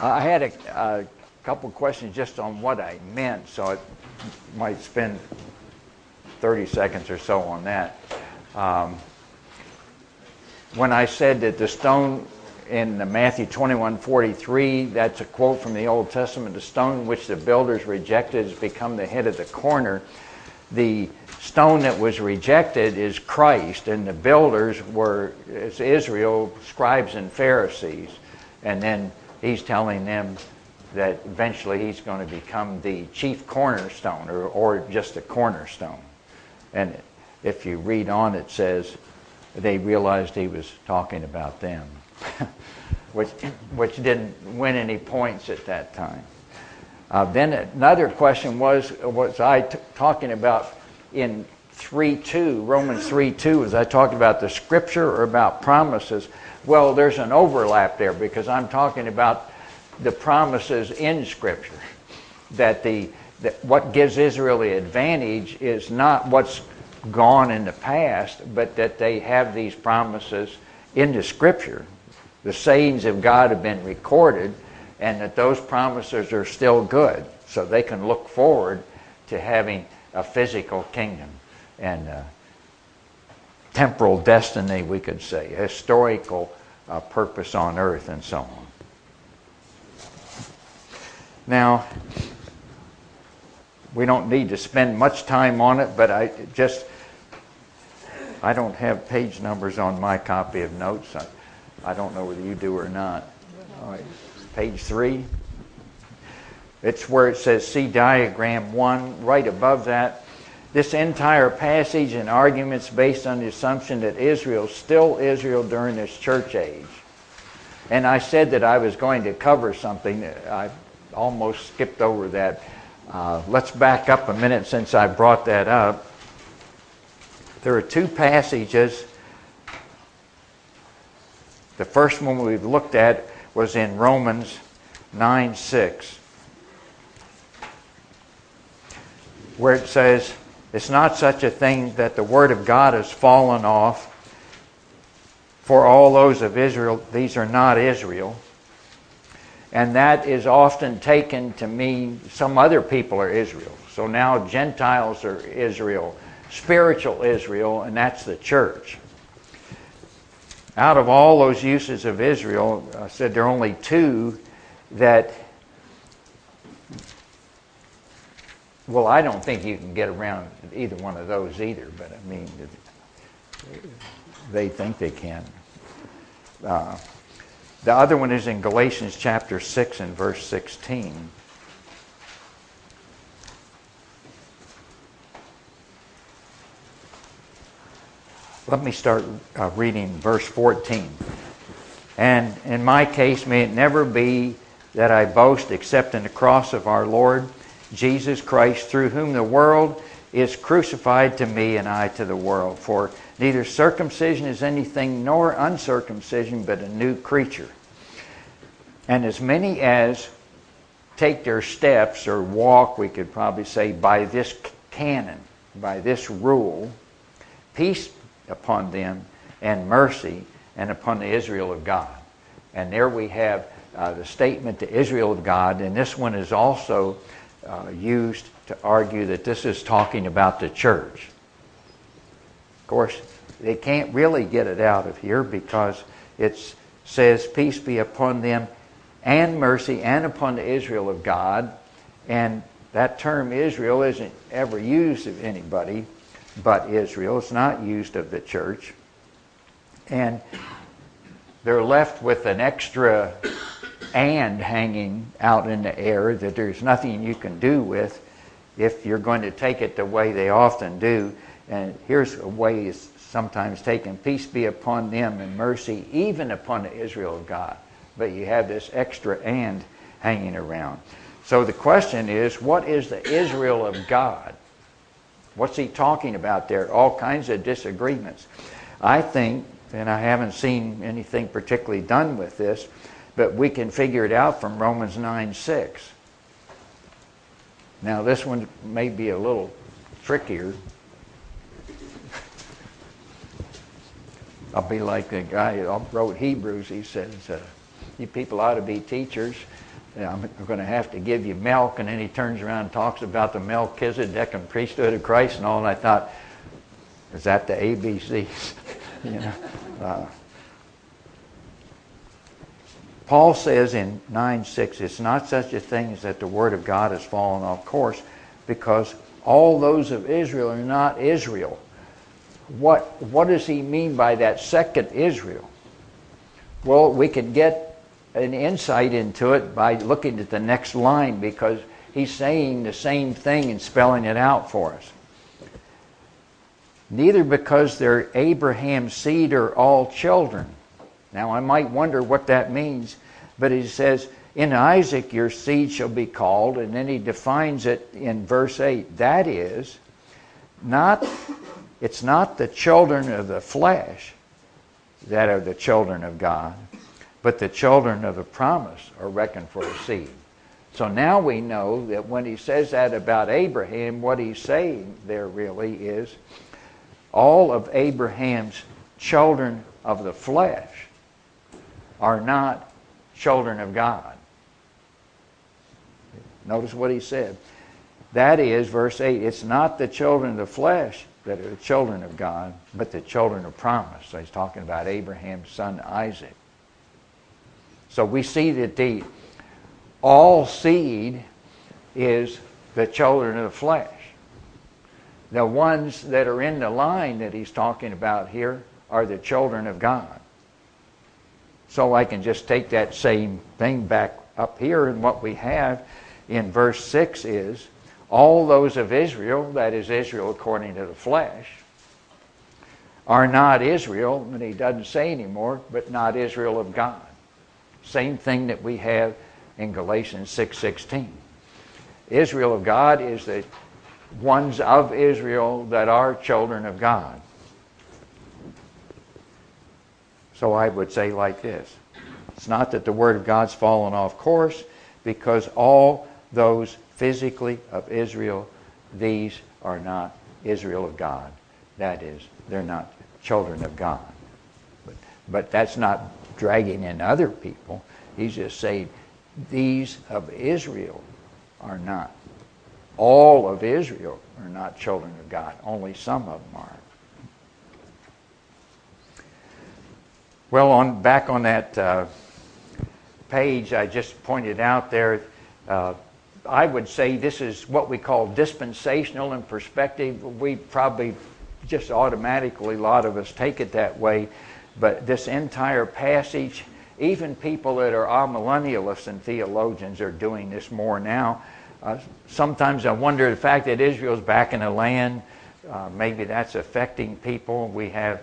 I had a, a couple questions just on what I meant, so I might spend 30 seconds or so on that. Um, when I said that the stone in Matthew 21 43, that's a quote from the Old Testament, the stone which the builders rejected has become the head of the corner. The stone that was rejected is Christ, and the builders were Israel, scribes and Pharisees. And then he's telling them that eventually he's going to become the chief cornerstone or, or just a cornerstone. And if you read on, it says they realized he was talking about them, which, which didn't win any points at that time. Uh, then another question was, was I t- talking about in 3.2, Romans 3.2, was I talking about the scripture or about promises? Well, there's an overlap there because I'm talking about the promises in scripture. That the that what gives Israel the advantage is not what's gone in the past, but that they have these promises in the scripture. The sayings of God have been recorded, and that those promises are still good. So they can look forward to having a physical kingdom and uh, temporal destiny, we could say, historical uh, purpose on earth, and so on. Now, we don't need to spend much time on it, but I just I don't have page numbers on my copy of notes. I, I don't know whether you do or not. Page three. It's where it says see diagram one. Right above that, this entire passage and arguments based on the assumption that Israel still Israel during this church age. And I said that I was going to cover something. I almost skipped over that. Uh, let's back up a minute since I brought that up. There are two passages. The first one we've looked at was in Romans 9 6, where it says, It's not such a thing that the Word of God has fallen off. For all those of Israel, these are not Israel. And that is often taken to mean some other people are Israel. So now Gentiles are Israel spiritual Israel, and that's the church. Out of all those uses of Israel, I said there are only two that, well, I don't think you can get around either one of those either, but I mean, they think they can. Uh, the other one is in Galatians chapter 6 and verse 16. Let me start uh, reading verse 14. And in my case, may it never be that I boast except in the cross of our Lord Jesus Christ, through whom the world is crucified to me and I to the world. For neither circumcision is anything nor uncircumcision, but a new creature. And as many as take their steps or walk, we could probably say, by this canon, by this rule, peace upon them and mercy and upon the Israel of God. And there we have uh, the statement to Israel of God, and this one is also uh, used to argue that this is talking about the church. Of course, they can't really get it out of here because it says, Peace be upon them and mercy and upon the Israel of God. And that term Israel isn't ever used of anybody but Israel. It's not used of the church. And they're left with an extra and hanging out in the air that there's nothing you can do with if you're going to take it the way they often do. And here's a way it's sometimes taken peace be upon them and mercy, even upon the Israel of God. But you have this extra and hanging around. So the question is what is the Israel of God? What's he talking about there? All kinds of disagreements. I think, and I haven't seen anything particularly done with this, but we can figure it out from Romans 9 6. Now, this one may be a little trickier. I'll be like the guy who wrote Hebrews. He says, uh, You people ought to be teachers. I'm going to have to give you milk. And then he turns around and talks about the Melchizedek and priesthood of Christ and all. And I thought, is that the ABCs? you know. Uh, Paul says in 9 6, it's not such a thing as that the word of God has fallen off course because all those of Israel are not Israel. What, what does he mean by that second Israel? Well, we can get an insight into it by looking at the next line because he's saying the same thing and spelling it out for us. Neither because they're Abraham's seed are all children. Now, I might wonder what that means, but he says, In Isaac your seed shall be called, and then he defines it in verse 8. That is, not, it's not the children of the flesh that are the children of God, but the children of the promise are reckoned for a seed. So now we know that when he says that about Abraham, what he's saying there really is all of Abraham's children of the flesh are not children of God. Notice what he said. That is, verse 8, it's not the children of the flesh that are the children of God, but the children of promise. So he's talking about Abraham's son Isaac. So we see that the all seed is the children of the flesh. The ones that are in the line that he's talking about here are the children of God. So I can just take that same thing back up here, and what we have in verse 6 is all those of Israel, that is Israel according to the flesh, are not Israel, and he doesn't say anymore, but not Israel of God. Same thing that we have in Galatians 6:16. Israel of God is the ones of Israel that are children of God. So I would say like this it's not that the Word of God's fallen off course, because all those physically of Israel, these are not Israel of God. That is, they're not children of God. But, but that's not dragging in other people. He's just saying, these of Israel are not. All of Israel are not children of God. Only some of them are. Well, on back on that uh, page I just pointed out there, uh, I would say this is what we call dispensational in perspective. We probably just automatically, a lot of us take it that way, but this entire passage, even people that are amillennialists and theologians are doing this more now. Uh, sometimes I wonder the fact that Israel's back in the land, uh, maybe that's affecting people. We have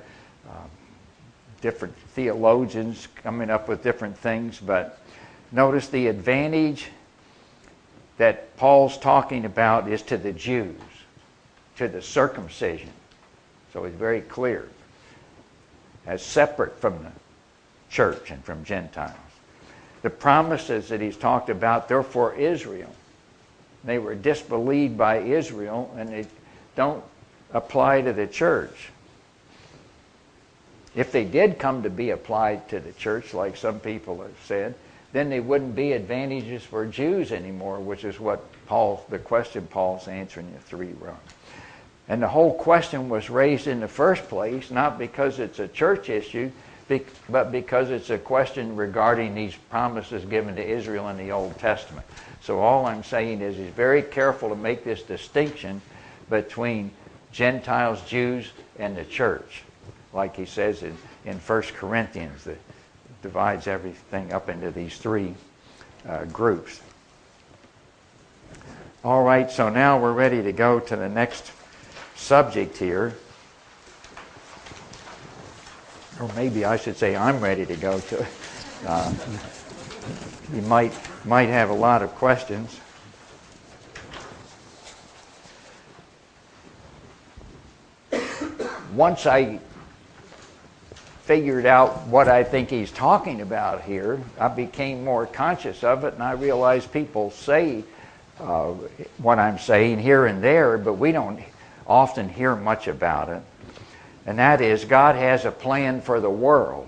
different theologians coming up with different things, but notice the advantage that Paul's talking about is to the Jews, to the circumcision. So it's very clear as separate from the church and from Gentiles. The promises that he's talked about, they're for Israel. They were disbelieved by Israel and they don't apply to the church. If they did come to be applied to the church, like some people have said, then they wouldn't be advantages for Jews anymore, which is what Paul, the question Paul's answering in three rows. And the whole question was raised in the first place, not because it's a church issue, but because it's a question regarding these promises given to Israel in the Old Testament. So all I'm saying is he's very careful to make this distinction between Gentiles, Jews, and the church like he says in, in 1 Corinthians, that divides everything up into these three uh, groups. All right, so now we're ready to go to the next subject here. Or maybe I should say I'm ready to go to it. Uh, you might, might have a lot of questions. Once I figured out what I think he's talking about here, I became more conscious of it, and I realized people say uh, what I'm saying here and there, but we don't often hear much about it. And that is, God has a plan for the world.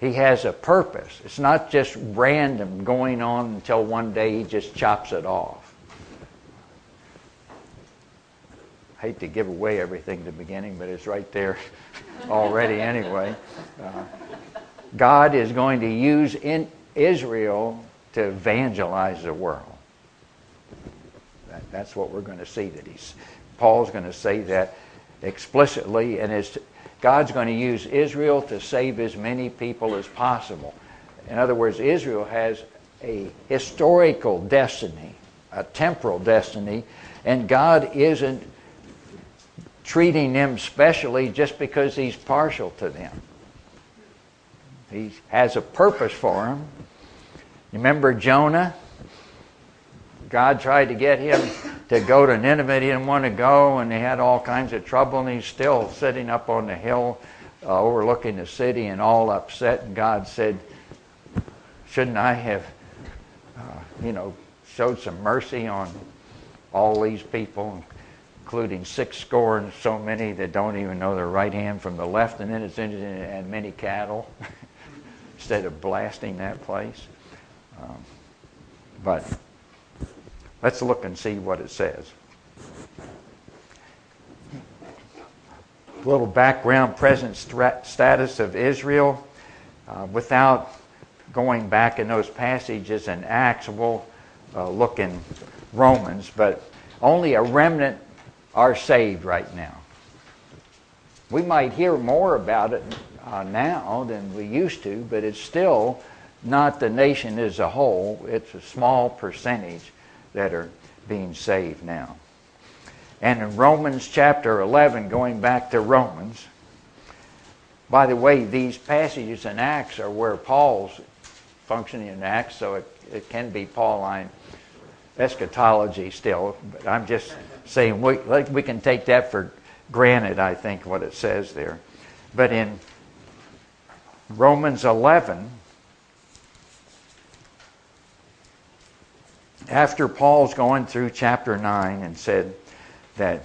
He has a purpose. It's not just random going on until one day he just chops it off. I hate to give away everything at the beginning, but it's right there already anyway. Uh, God is going to use in Israel to evangelize the world. That, that's what we're going to see. That he's Paul's going to say that explicitly, and it's God's going to use Israel to save as many people as possible. In other words, Israel has a historical destiny, a temporal destiny, and God isn't treating them specially just because He's partial to them. He has a purpose for them. Remember Jonah? God tried to get him to go to Nineveh. He didn't want to go, and he had all kinds of trouble, and he's still sitting up on the hill uh, overlooking the city and all upset. And God said, Shouldn't I have, uh, you know, showed some mercy on all these people, including six score and so many that don't even know their right hand from the left, and then it's ended in and many cattle, instead of blasting that place? Um, but Let's look and see what it says. A little background, present status of Israel. Uh, without going back in those passages and Acts, we'll uh, look in Romans, but only a remnant are saved right now. We might hear more about it uh, now than we used to, but it's still not the nation as a whole. It's a small percentage that are being saved now. And in Romans chapter 11, going back to Romans, by the way, these passages in Acts are where Paul's functioning in Acts, so it, it can be Pauline eschatology still, but I'm just saying we, we can take that for granted, I think, what it says there. But in Romans 11, after Paul's going through chapter 9 and said that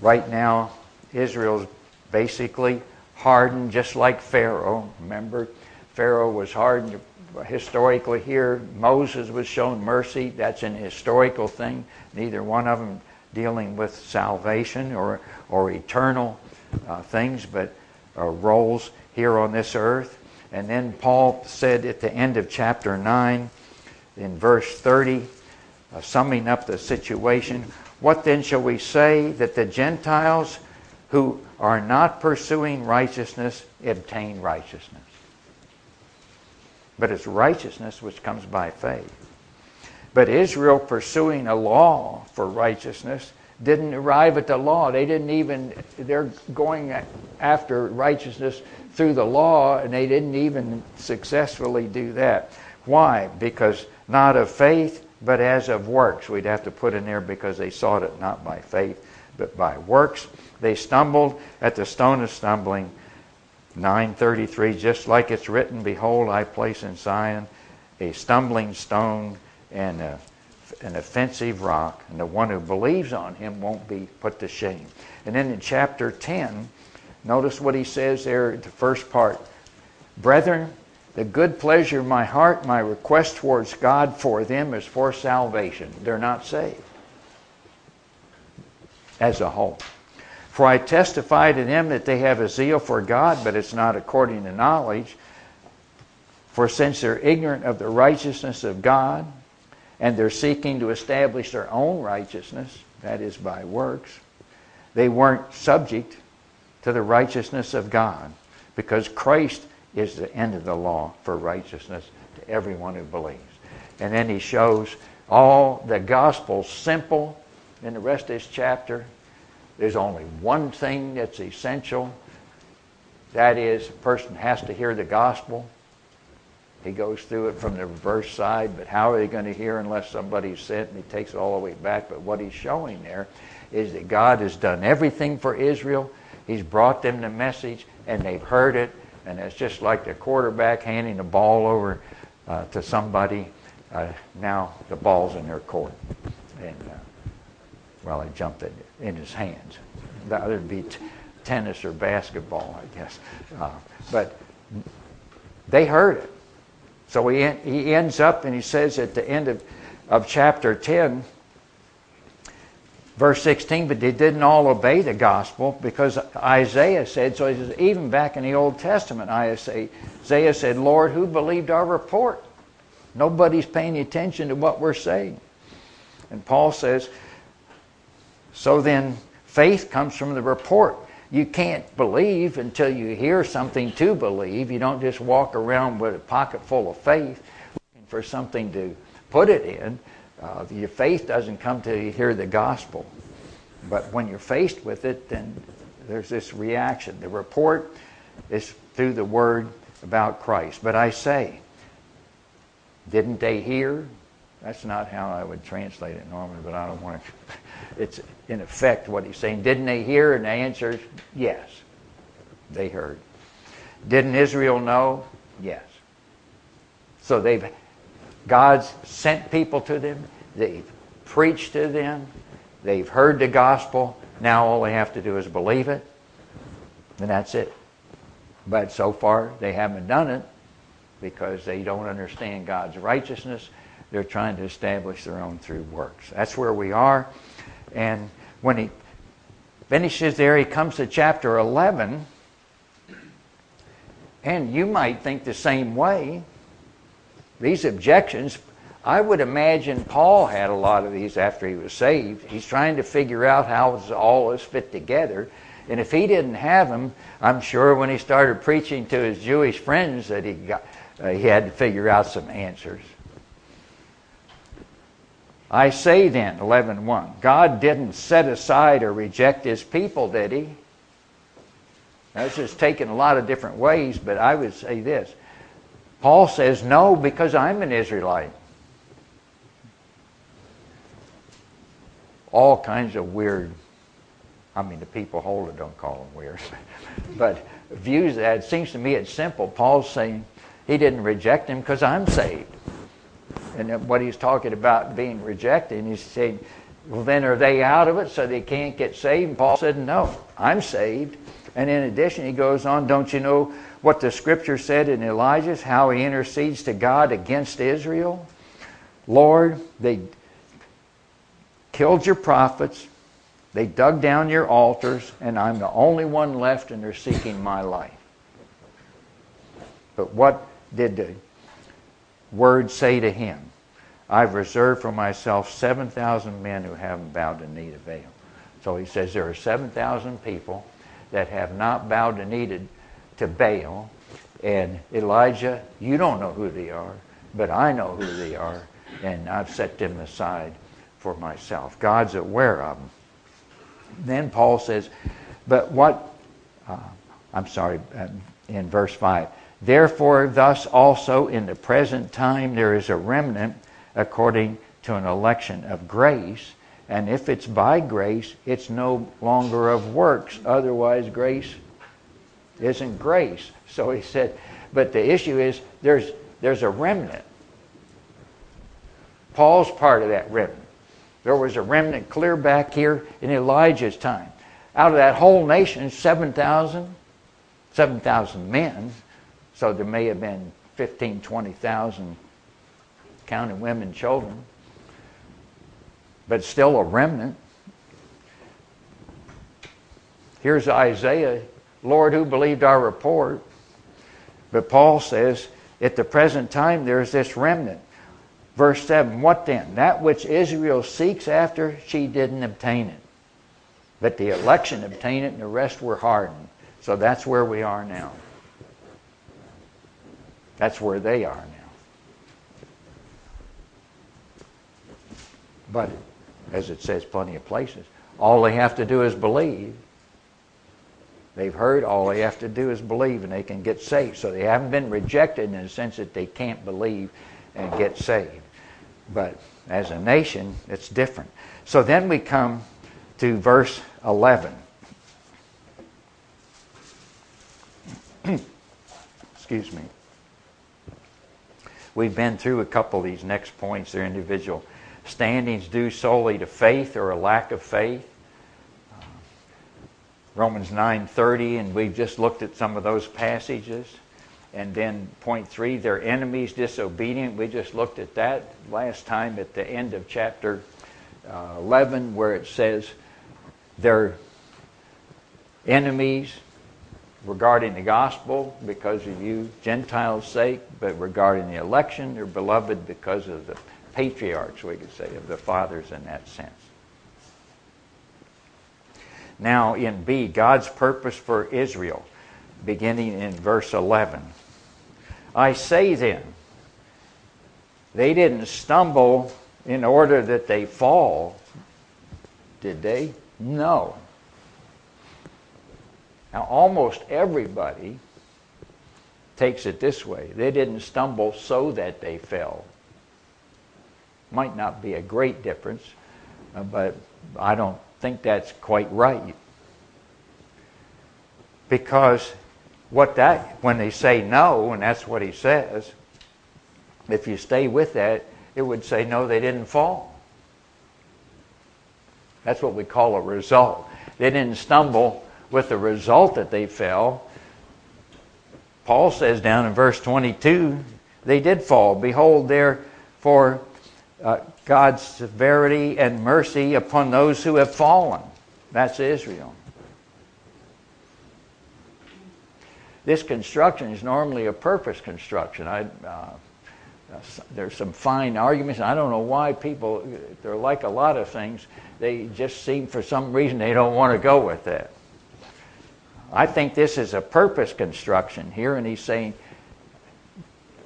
right now Israel's basically hardened just like Pharaoh. Remember, Pharaoh was hardened historically here. Moses was shown mercy. That's an historical thing. Neither one of them dealing with salvation or, or eternal uh, things, but uh, roles here on this earth. And then Paul said at the end of chapter 9, in verse 30, uh, summing up the situation. What then shall we say that the Gentiles who are not pursuing righteousness obtain righteousness? But it's righteousness which comes by faith. But Israel pursuing a law for righteousness didn't arrive at the law. They didn't even, they're going after righteousness through the law, and they didn't even successfully do that. Why? Because not of faith, but as of works. We'd have to put in there because they sought it not by faith, but by works. They stumbled at the stone of stumbling. 933, just like it's written, Behold, I place in Zion a stumbling stone and a, an offensive rock, and the one who believes on him won't be put to shame. And then in chapter 10, notice what he says there, the first part. Brethren, the good pleasure of my heart, my request towards God for them is for salvation. They're not saved as a whole. For I testify to them that they have a zeal for God, but it's not according to knowledge. For since they're ignorant of the righteousness of God, and they're seeking to establish their own righteousness, that is by works, they weren't subject to the righteousness of God, because Christ is the end of the law for righteousness to everyone who believes. And then he shows all the gospel simple in the rest of this chapter. There's only one thing that's essential. That is, a person has to hear the gospel. He goes through it from the reverse side, but how are they going to hear unless somebody's sent? And he takes it all the way back. But what he's showing there is that God has done everything for Israel. He's brought them the message, and they've heard it, and it's just like the quarterback handing the ball over uh, to somebody. Uh, now the ball's in their court, and uh, well, I jumped it in his hands. That would be t- tennis or basketball, I guess. Uh, but They heard it. So he, he ends up and he says at the end of, of chapter 10, verse 16, but they didn't all obey the gospel because Isaiah said, so he says, even back in the Old Testament, Isaiah said, Lord, who believed our report? Nobody's paying attention to what we're saying. And Paul says, so then faith comes from the report. You can't believe until you hear something to believe. You don't just walk around with a pocket full of faith looking for something to put it in. Uh, your faith doesn't come till you hear the gospel. But when you're faced with it, then there's this reaction. The report is through the word about Christ. But I say, didn't they hear? That's not how I would translate it normally, but I don't want to. It's in effect what he's saying. Didn't they hear? And the answer is yes. They heard. Didn't Israel know? Yes. So they've God's sent people to them. They've preached to them. They've heard the gospel. Now all they have to do is believe it. And that's it. But so far they haven't done it because they don't understand God's righteousness. They're trying to establish their own through works. That's where we are. And when he finishes there, he comes to chapter 11. And you might think the same way. These objections, I would imagine Paul had a lot of these after he was saved. He's trying to figure out how all this fit together. And if he didn't have them, I'm sure when he started preaching to his Jewish friends that he got, uh, he had to figure out some answers. I say then, 11.1, God didn't set aside or reject his people, did he? That's just taken a lot of different ways, but I would say this. Paul says, no, because I'm an Israelite. All kinds of weird, I mean, the people hold it don't call them weird, but views that. It seems to me it's simple. Paul's saying he didn't reject him because I'm saved and what he's talking about being rejected, he's saying, well, then are they out of it so they can't get saved? And Paul said, no, I'm saved. And in addition, he goes on, don't you know what the scripture said in Elijah's, how he intercedes to God against Israel? Lord, they killed your prophets, they dug down your altars, and I'm the only one left, and they're seeking my life. But what did the word say to him? I've reserved for myself 7,000 men who haven't bowed the knee to Baal. So he says there are 7,000 people that have not bowed the knee to, Baal. And Elijah, you don't know who they are, but I know who they are, and I've set them aside for myself. God's aware of them. Then Paul says, but what, uh, I'm sorry, uh, in verse 5, therefore, thus also in the present time there is a remnant according to an election of grace. And if it's by grace, it's no longer of works. Otherwise, grace isn't grace. So he said, but the issue is there's, there's a remnant. Paul's part of that remnant. There was a remnant clear back here in Elijah's time. Out of that whole nation, 7,000, 7,000 men. So there may have been 15, 20,000 counting women children, but still a remnant. Here's Isaiah, Lord, who believed our report? But Paul says, at the present time, there's this remnant. Verse 7 What then? That which Israel seeks after, she didn't obtain it. But the election obtained it, and the rest were hardened. So that's where we are now. That's where they are now. But as it says plenty of places, all they have to do is believe. They've heard, all they have to do is believe and they can get saved. So they haven't been rejected in the sense that they can't believe and get saved. But as a nation, it's different. So then we come to verse 11. Excuse me. We've been through a couple of these next points, they're individual standings due solely to faith or a lack of faith. Uh, Romans 9:30 and we've just looked at some of those passages And then point three, their enemies disobedient. We just looked at that last time at the end of chapter uh, 11 where it says their enemies regarding the gospel because of you Gentiles' sake, but regarding the election, they're beloved because of the patriarchs, we could say, of the fathers in that sense. Now, in B, God's purpose for Israel, beginning in verse 11. I say then, they didn't stumble in order that they fall, did they? No. Now, almost everybody takes it this way they didn't stumble so that they fell. Might not be a great difference, uh, but I don't think that's quite right. Because what that, when they say no, and that's what he says, if you stay with that, it would say no, they didn't fall. That's what we call a result. They didn't stumble with the result that they fell. Paul says down in verse 22, they did fall. Behold, therefore, uh, God's severity and mercy upon those who have fallen. That's Israel. This construction is normally a purpose construction. I, uh, there's some fine arguments. I don't know why people, they're like a lot of things, they just seem for some reason they don't want to go with that. I think this is a purpose construction here, and he's saying,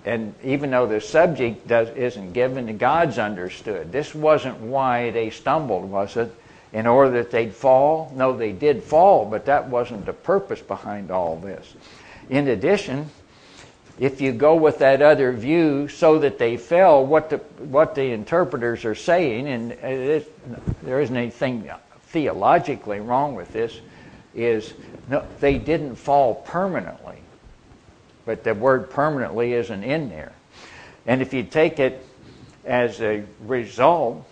and even though the subject does, isn't given, the God's understood. This wasn't why they stumbled, was it? In order that they'd fall? No, they did fall, but that wasn't the purpose behind all this. In addition, if you go with that other view so that they fell, what the, what the interpreters are saying, and uh, it, there isn't anything theologically wrong with this, is no, they didn't fall permanently. But the word permanently isn't in there. And if you take it as a result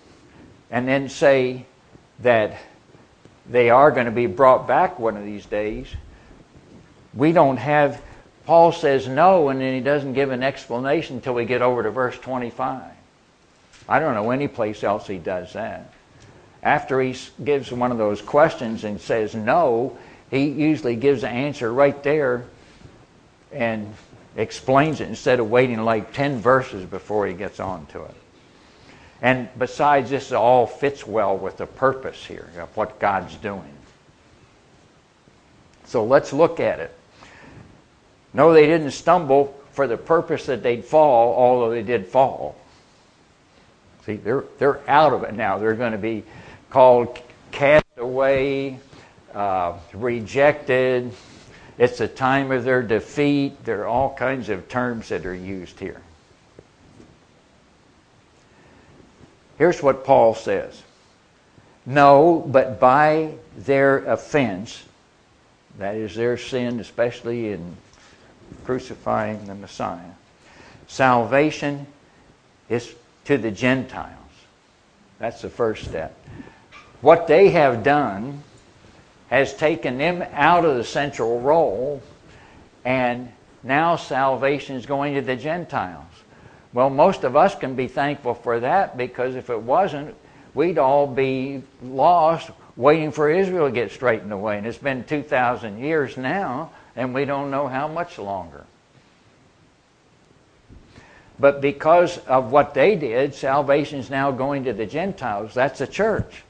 and then say that they are going to be brought back one of these days, we don't have, Paul says no, and then he doesn't give an explanation until we get over to verse 25. I don't know any place else he does that. After he gives one of those questions and says no, he usually gives the answer right there and explains it instead of waiting like 10 verses before he gets on to it. And besides, this all fits well with the purpose here of what God's doing. So let's look at it. No, they didn't stumble for the purpose that they'd fall, although they did fall. See, they're, they're out of it now. They're going to be called cast away, uh, rejected. It's a time of their defeat. There are all kinds of terms that are used here. Here's what Paul says No, but by their offense, that is their sin, especially in crucifying the Messiah, salvation is to the Gentiles. That's the first step. What they have done has taken them out of the central role, and now salvation is going to the Gentiles. Well, most of us can be thankful for that because if it wasn't, we'd all be lost waiting for Israel to get straightened away. And it's been 2,000 years now, and we don't know how much longer. But because of what they did, salvation is now going to the Gentiles. That's the church.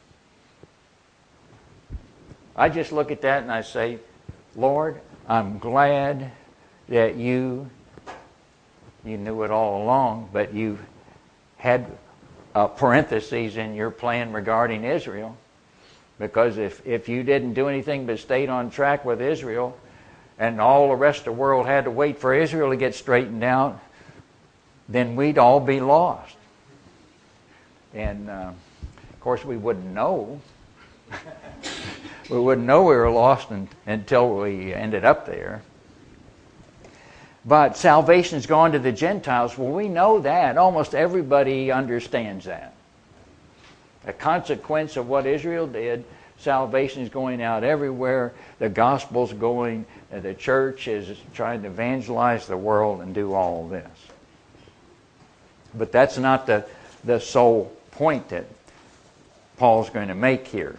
I just look at that and I say, Lord, I'm glad that you you knew it all along, but you had parentheses in your plan regarding Israel. Because if, if you didn't do anything but stayed on track with Israel, and all the rest of the world had to wait for Israel to get straightened out, then we'd all be lost. And uh, of course, we wouldn't know we wouldn't know we were lost in, until we ended up there. But salvation's gone to the Gentiles. Well, we know that. Almost everybody understands that. A consequence of what Israel did, salvation is going out everywhere. The gospel's going. The church is trying to evangelize the world and do all this. But that's not the, the sole point that Paul's going to make here.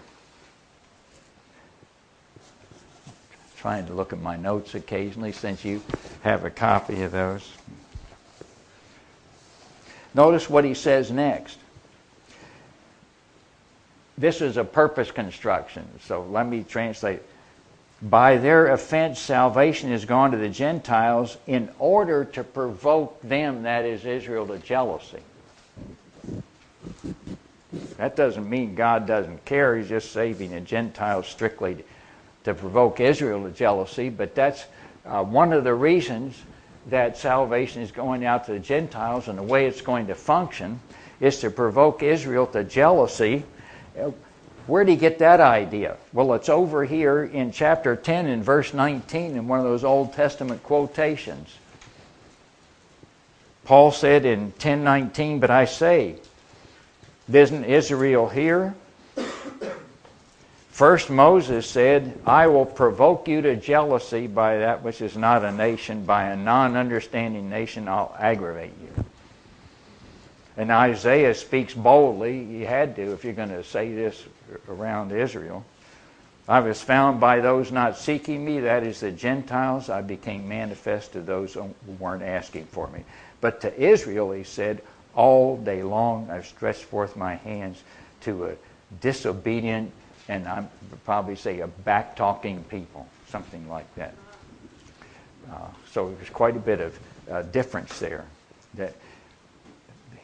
Trying to look at my notes occasionally since you have a copy of those. Notice what he says next. This is a purpose construction, so let me translate. By their offense, salvation is gone to the Gentiles in order to provoke them, that is Israel, to jealousy. That doesn't mean God doesn't care. He's just saving the Gentiles strictly to provoke Israel to jealousy, but that's uh, one of the reasons that salvation is going out to the Gentiles and the way it's going to function is to provoke Israel to jealousy. Where did he get that idea? Well, it's over here in chapter 10 in verse 19 in one of those Old Testament quotations. Paul said in 10:19, "But I say, isn't Israel here? First, Moses said, I will provoke you to jealousy by that which is not a nation, by a non understanding nation, I'll aggravate you. And Isaiah speaks boldly. He had to if you're going to say this around Israel. I was found by those not seeking me, that is the Gentiles. I became manifest to those who weren't asking for me. But to Israel, he said, All day long I've stretched forth my hands to a disobedient and I would probably say a back talking people, something like that. Uh, so there's quite a bit of uh, difference there that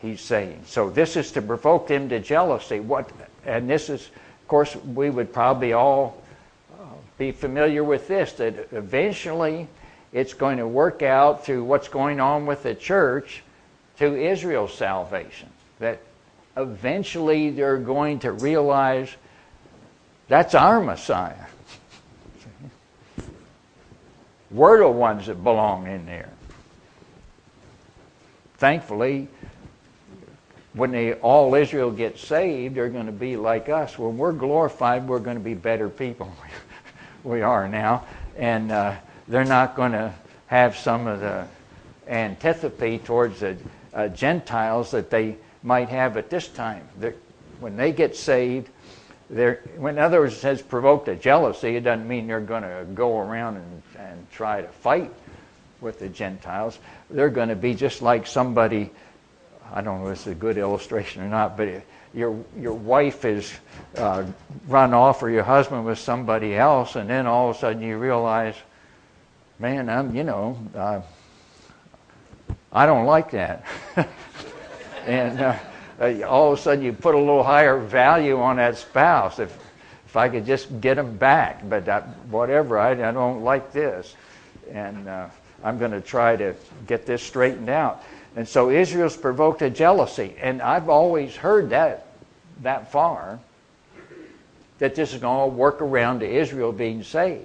he's saying. So this is to provoke them to jealousy. What, and this is, of course, we would probably all uh, be familiar with this that eventually it's going to work out through what's going on with the church to Israel's salvation. That eventually they're going to realize that's our Messiah. We're the ones that belong in there. Thankfully, when they, all Israel gets saved, they're going to be like us. When we're glorified, we're going to be better people. we are now. And uh, they're not going to have some of the antipathy towards the uh, Gentiles that they might have at this time. They're, when they get saved, when others has provoked a jealousy, it doesn't mean they're going to go around and, and try to fight with the Gentiles. They're going to be just like somebody. I don't know if it's a good illustration or not, but your your wife is uh, run off or your husband with somebody else, and then all of a sudden you realize, man, I'm you know, uh, I don't like that, and. Uh, uh, all of a sudden you put a little higher value on that spouse. If if I could just get them back, but whatever, I, I don't like this, and uh, I'm going to try to get this straightened out. And so Israel's provoked a jealousy, and I've always heard that that far that this is going to work around to Israel being saved.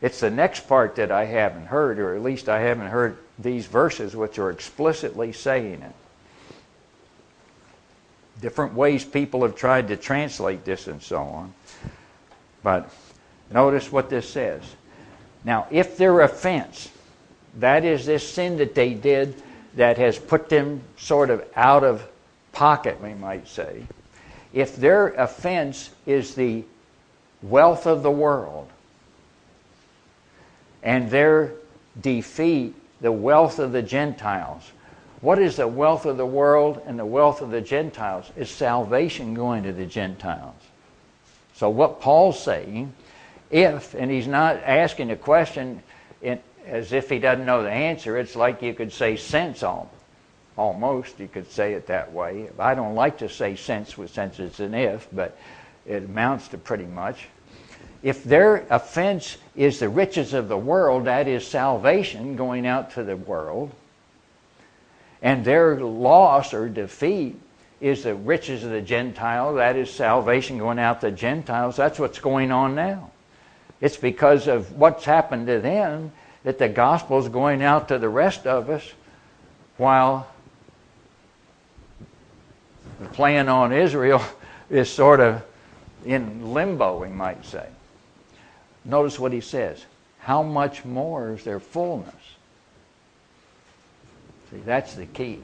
It's the next part that I haven't heard, or at least I haven't heard these verses which are explicitly saying it different ways people have tried to translate this and so on. But notice what this says. Now, if their offense, that is this sin that they did that has put them sort of out of pocket, we might say, if their offense is the wealth of the world and their defeat, the wealth of the Gentiles, what is the wealth of the world and the wealth of the Gentiles? Is salvation going to the Gentiles? So, what Paul's saying, if, and he's not asking a question in, as if he doesn't know the answer, it's like you could say sense almost. You could say it that way. I don't like to say sense with sense it's an if, but it amounts to pretty much. If their offense is the riches of the world, that is salvation going out to the world, and their loss or defeat is the riches of the Gentiles. That is salvation going out to Gentiles. That's what's going on now. It's because of what's happened to them that the gospel is going out to the rest of us while the plan on Israel is sort of in limbo, we might say. Notice what he says. How much more is their fullness? See, that's the key.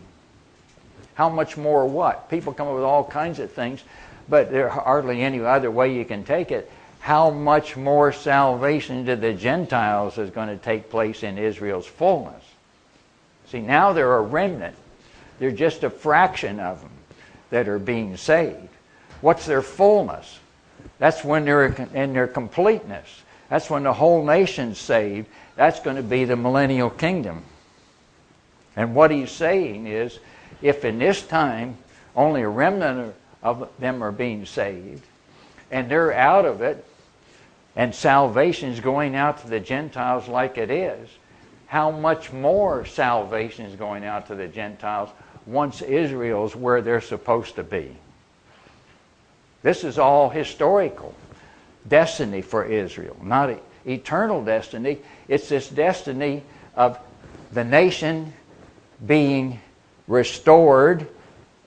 How much more what? People come up with all kinds of things, but there's hardly any other way you can take it. How much more salvation to the Gentiles is going to take place in Israel's fullness? See, now they're a remnant. They're just a fraction of them that are being saved. What's their fullness? That's when they're in their completeness. That's when the whole nation's saved. That's going to be the millennial kingdom. And what he's saying is if in this time only a remnant of them are being saved, and they're out of it, and salvation is going out to the Gentiles like it is, how much more salvation is going out to the Gentiles once Israel's where they're supposed to be? This is all historical destiny for Israel, not eternal destiny. It's this destiny of the nation being restored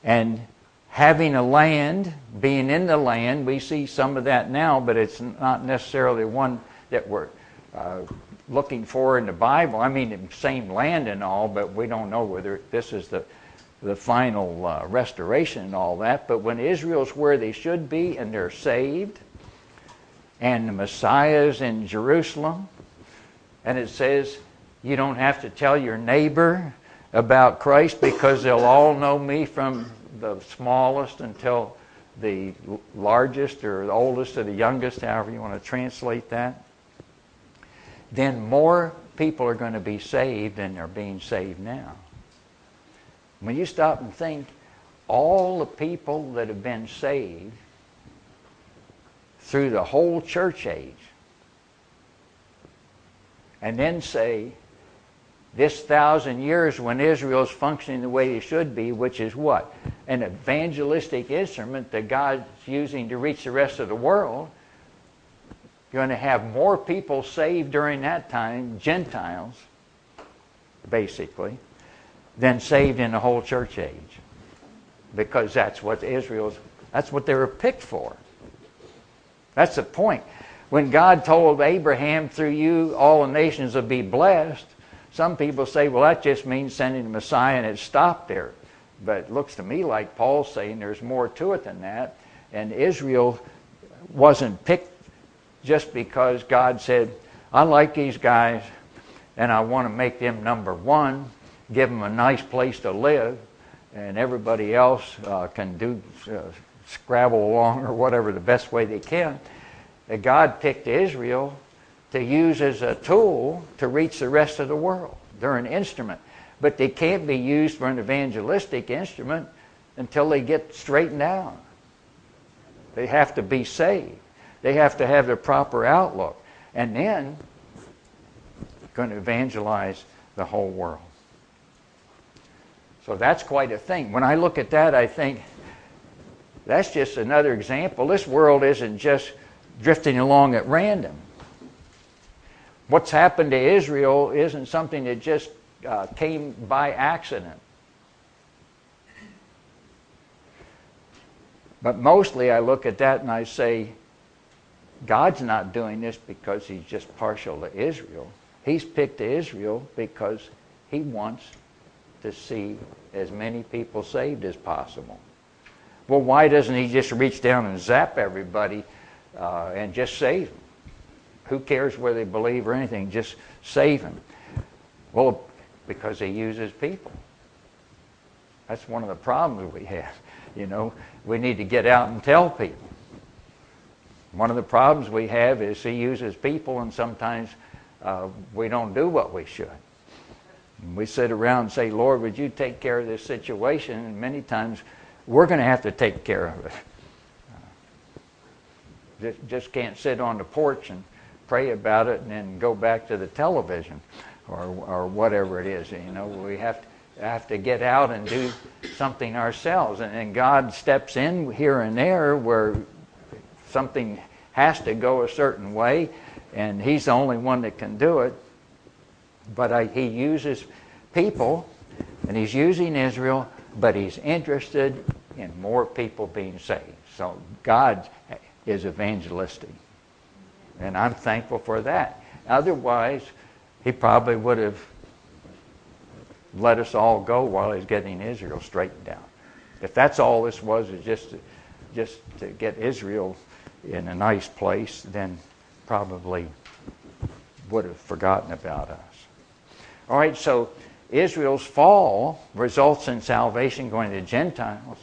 and having a land, being in the land. We see some of that now, but it's not necessarily one that we're uh, looking for in the Bible. I mean, the same land and all, but we don't know whether this is the the final uh, restoration and all that. But when Israel's where they should be and they're saved, and the Messiah's in Jerusalem, and it says you don't have to tell your neighbor about Christ because they'll all know me from the smallest until the largest or the oldest or the youngest, however you want to translate that, then more people are going to be saved than are being saved now. When you stop and think, all the people that have been saved through the whole church age, and then say, this thousand years when Israel is functioning the way it should be, which is what? An evangelistic instrument that God's using to reach the rest of the world. You're going to have more people saved during that time, Gentiles, basically, than saved in the whole church age. Because that's what Israel's, that's what they were picked for. That's the point. When God told Abraham, through you, all the nations will be blessed, some people say, well, that just means sending the Messiah and it stopped there. But it looks to me like Paul's saying there's more to it than that. And Israel wasn't picked just because God said, I like these guys and I want to make them number one give them a nice place to live, and everybody else uh, can do uh, scrabble along or whatever the best way they can. God picked Israel to use as a tool to reach the rest of the world. They're an instrument, but they can't be used for an evangelistic instrument until they get straightened out. They have to be saved. They have to have the proper outlook, and then going to evangelize the whole world. So that's quite a thing. When I look at that, I think that's just another example. This world isn't just drifting along at random. What's happened to Israel isn't something that just uh, came by accident. But mostly I look at that and I say, God's not doing this because he's just partial to Israel. He's picked Israel because he wants to see as many people saved as possible. Well, why doesn't he just reach down and zap everybody uh, and just save them? Who cares whether they believe or anything? Just save them. Well, because he uses people. That's one of the problems we have. You know, we need to get out and tell people. One of the problems we have is he uses people, and sometimes uh, we don't do what we should. We sit around and say, Lord, would you take care of this situation? And many times we're going to have to take care of it. Just, just can't sit on the porch and pray about it and then go back to the television or, or whatever it is. You know, we have to, have to get out and do something ourselves. And, and God steps in here and there where something has to go a certain way, and He's the only one that can do it. But I, he uses people, and he's using Israel, but he's interested in more people being saved. So God is evangelistic. And I'm thankful for that. Otherwise, he probably would have let us all go while he's getting Israel straightened out. If that's all this was, is just to, just to get Israel in a nice place, then probably would have forgotten about us. All right, so Israel's fall results in salvation going to Gentiles.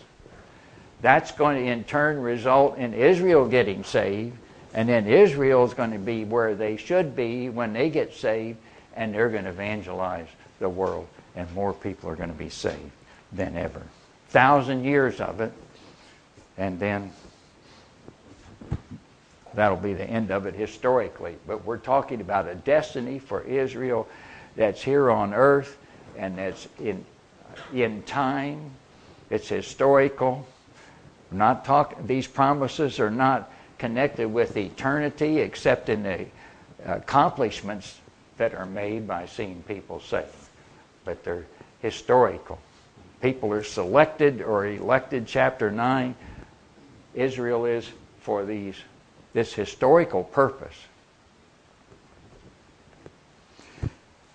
That's going to in turn result in Israel getting saved, and then Israel is going to be where they should be when they get saved, and they're going to evangelize the world, and more people are going to be saved than ever. Thousand years of it, and then that'll be the end of it historically. But we're talking about a destiny for Israel that's here on earth and that's in, in time. It's historical. not talk, these promises are not connected with eternity except in the uh, accomplishments that are made by seeing people saved. But they're historical. People are selected or elected, chapter 9. Israel is for these this historical purpose.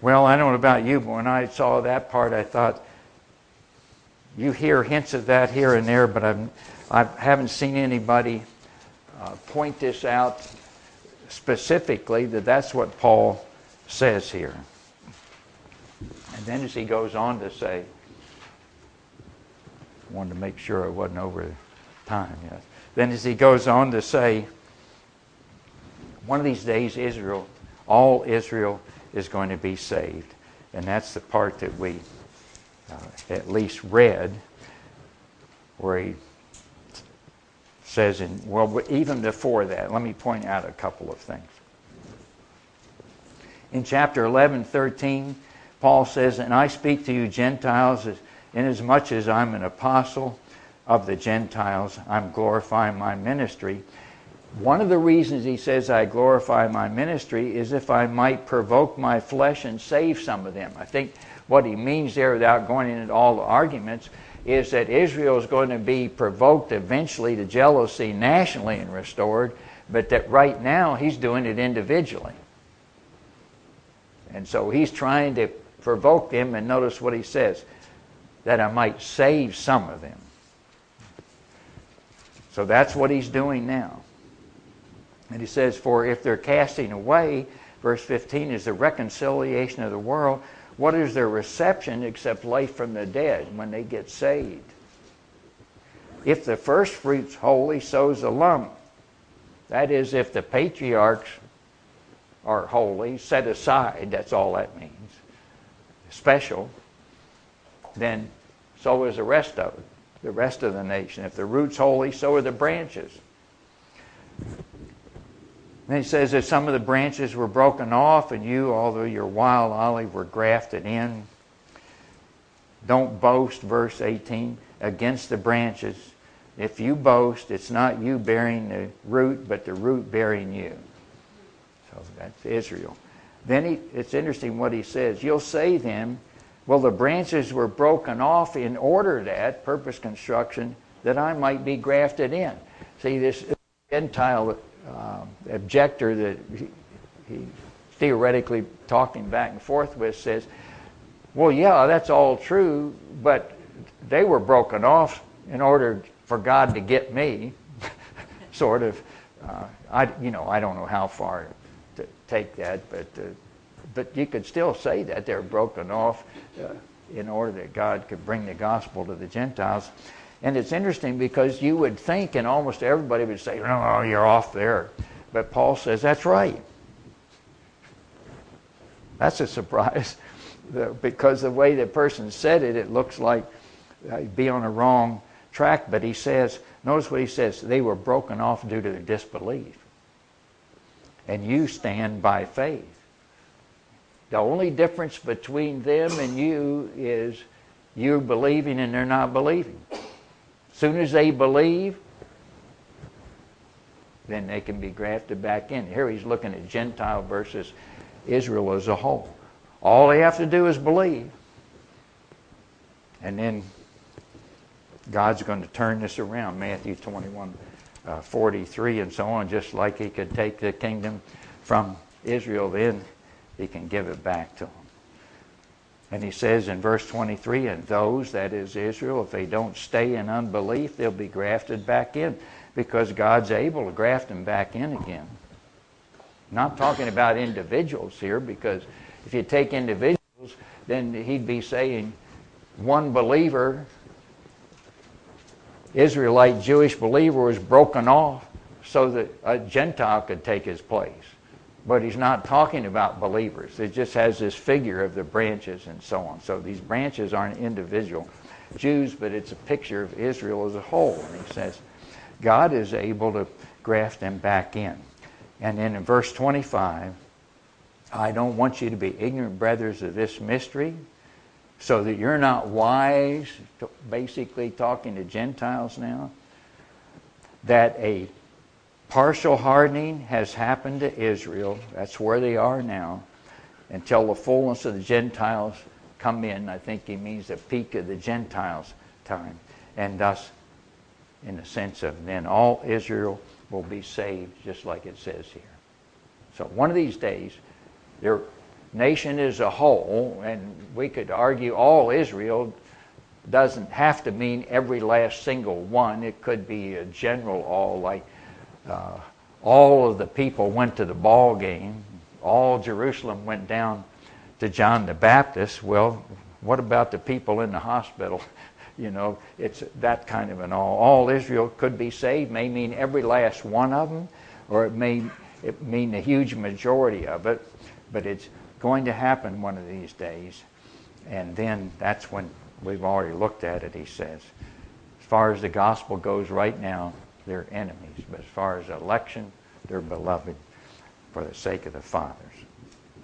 Well, I don't know about you, but when I saw that part, I thought, you hear hints of that here and there, but I'm, I haven't seen anybody uh, point this out specifically that that's what Paul says here. And then as he goes on to say, wanted to make sure I wasn't over time yet. Then as he goes on to say, one of these days, Israel, all Israel is going to be saved. And that's the part that we uh, at least read, where he says, in, well, even before that, let me point out a couple of things. In chapter 11, 13, Paul says, And I speak to you Gentiles, as inasmuch as I'm an apostle of the Gentiles, I'm glorifying my ministry one of the reasons he says I glorify my ministry is if I might provoke my flesh and save some of them. I think what he means there, without going into all the arguments, is that Israel is going to be provoked eventually to jealousy nationally and restored, but that right now he's doing it individually. And so he's trying to provoke them, and notice what he says that I might save some of them. So that's what he's doing now. And he says, For if they're casting away, verse 15 is the reconciliation of the world. What is their reception except life from the dead when they get saved? If the first fruit's holy, so's the lump. That is, if the patriarchs are holy, set aside, that's all that means, special, then so is the rest of it, the rest of the nation. If the root's holy, so are the branches. And he says that some of the branches were broken off, and you, although you're wild olive, were grafted in. Don't boast, verse 18, against the branches. If you boast, it's not you bearing the root, but the root bearing you. So that's Israel. Then he, it's interesting what he says. You'll say then, well, the branches were broken off in order that, purpose construction, that I might be grafted in. See, this Gentile uh, objector that he, he theoretically talking back and forth with says, well, yeah, that's all true, but they were broken off in order for God to get me, sort of. Uh, I, you know, I don't know how far to take that, but uh, but you could still say that they're broken off uh, in order that God could bring the gospel to the Gentiles. And it's interesting because you would think, and almost everybody would say, no, you're off there. But Paul says, that's right. That's a surprise because the way the person said it, it looks like he'd be on a wrong track. But he says, notice what he says, they were broken off due to their disbelief. And you stand by faith. The only difference between them and you is you believing and they're not believing soon as they believe, then they can be grafted back in. Here he's looking at Gentile versus Israel as a whole. All they have to do is believe. And then God's going to turn this around. Matthew 21 uh, 43 and so on, just like he could take the kingdom from Israel then, he can give it back to them. And he says in verse 23, and those, that is Israel, if they don't stay in unbelief, they'll be grafted back in because God's able to graft them back in again. Not talking about individuals here because if you take individuals, then he'd be saying one believer, Israelite Jewish believer, was broken off so that a Gentile could take his place. But he's not talking about believers. It just has this figure of the branches and so on. So these branches aren't individual Jews, but it's a picture of Israel as a whole. And he says, God is able to graft them back in. And then in verse 25, I don't want you to be ignorant, brothers, of this mystery, so that you're not wise, basically talking to Gentiles now, that a partial hardening has happened to Israel. That's where they are now, until the fullness of the Gentiles come in. I think he means the peak of the Gentiles' time. And thus, in the sense of then all Israel will be saved, just like it says here. So one of these days, their nation as a whole, and we could argue all Israel doesn't have to mean every last single one. It could be a general all, like uh, all of the people went to the ball game, all Jerusalem went down to John the Baptist. Well, what about the people in the hospital? You know, it's that kind of an all. All Israel could be saved may mean every last one of them, or it may it mean a huge majority of it, but it's going to happen one of these days. And then that's when we've already looked at it, he says. As far as the gospel goes right now, they're enemies. But as far as election, they're beloved for the sake of the fathers.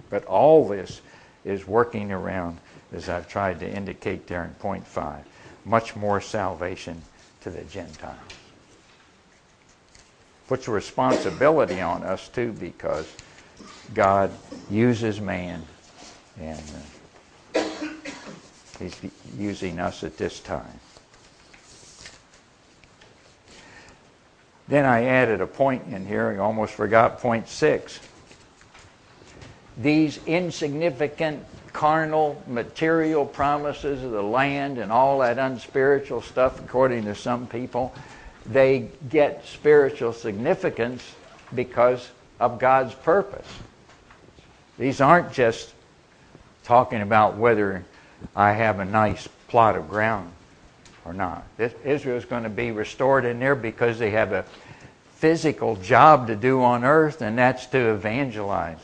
But all this is working around, as I've tried to indicate there in point five, much more salvation to the Gentiles. Puts a responsibility on us, too, because God uses man and uh, He's using us at this time. Then I added a point in here. I almost forgot point six. These insignificant carnal, material promises of the land and all that unspiritual stuff, according to some people, they get spiritual significance because of God's purpose. These aren't just talking about whether I have a nice plot of ground or not. Israel is going to be restored in there because they have a physical job to do on earth, and that's to evangelize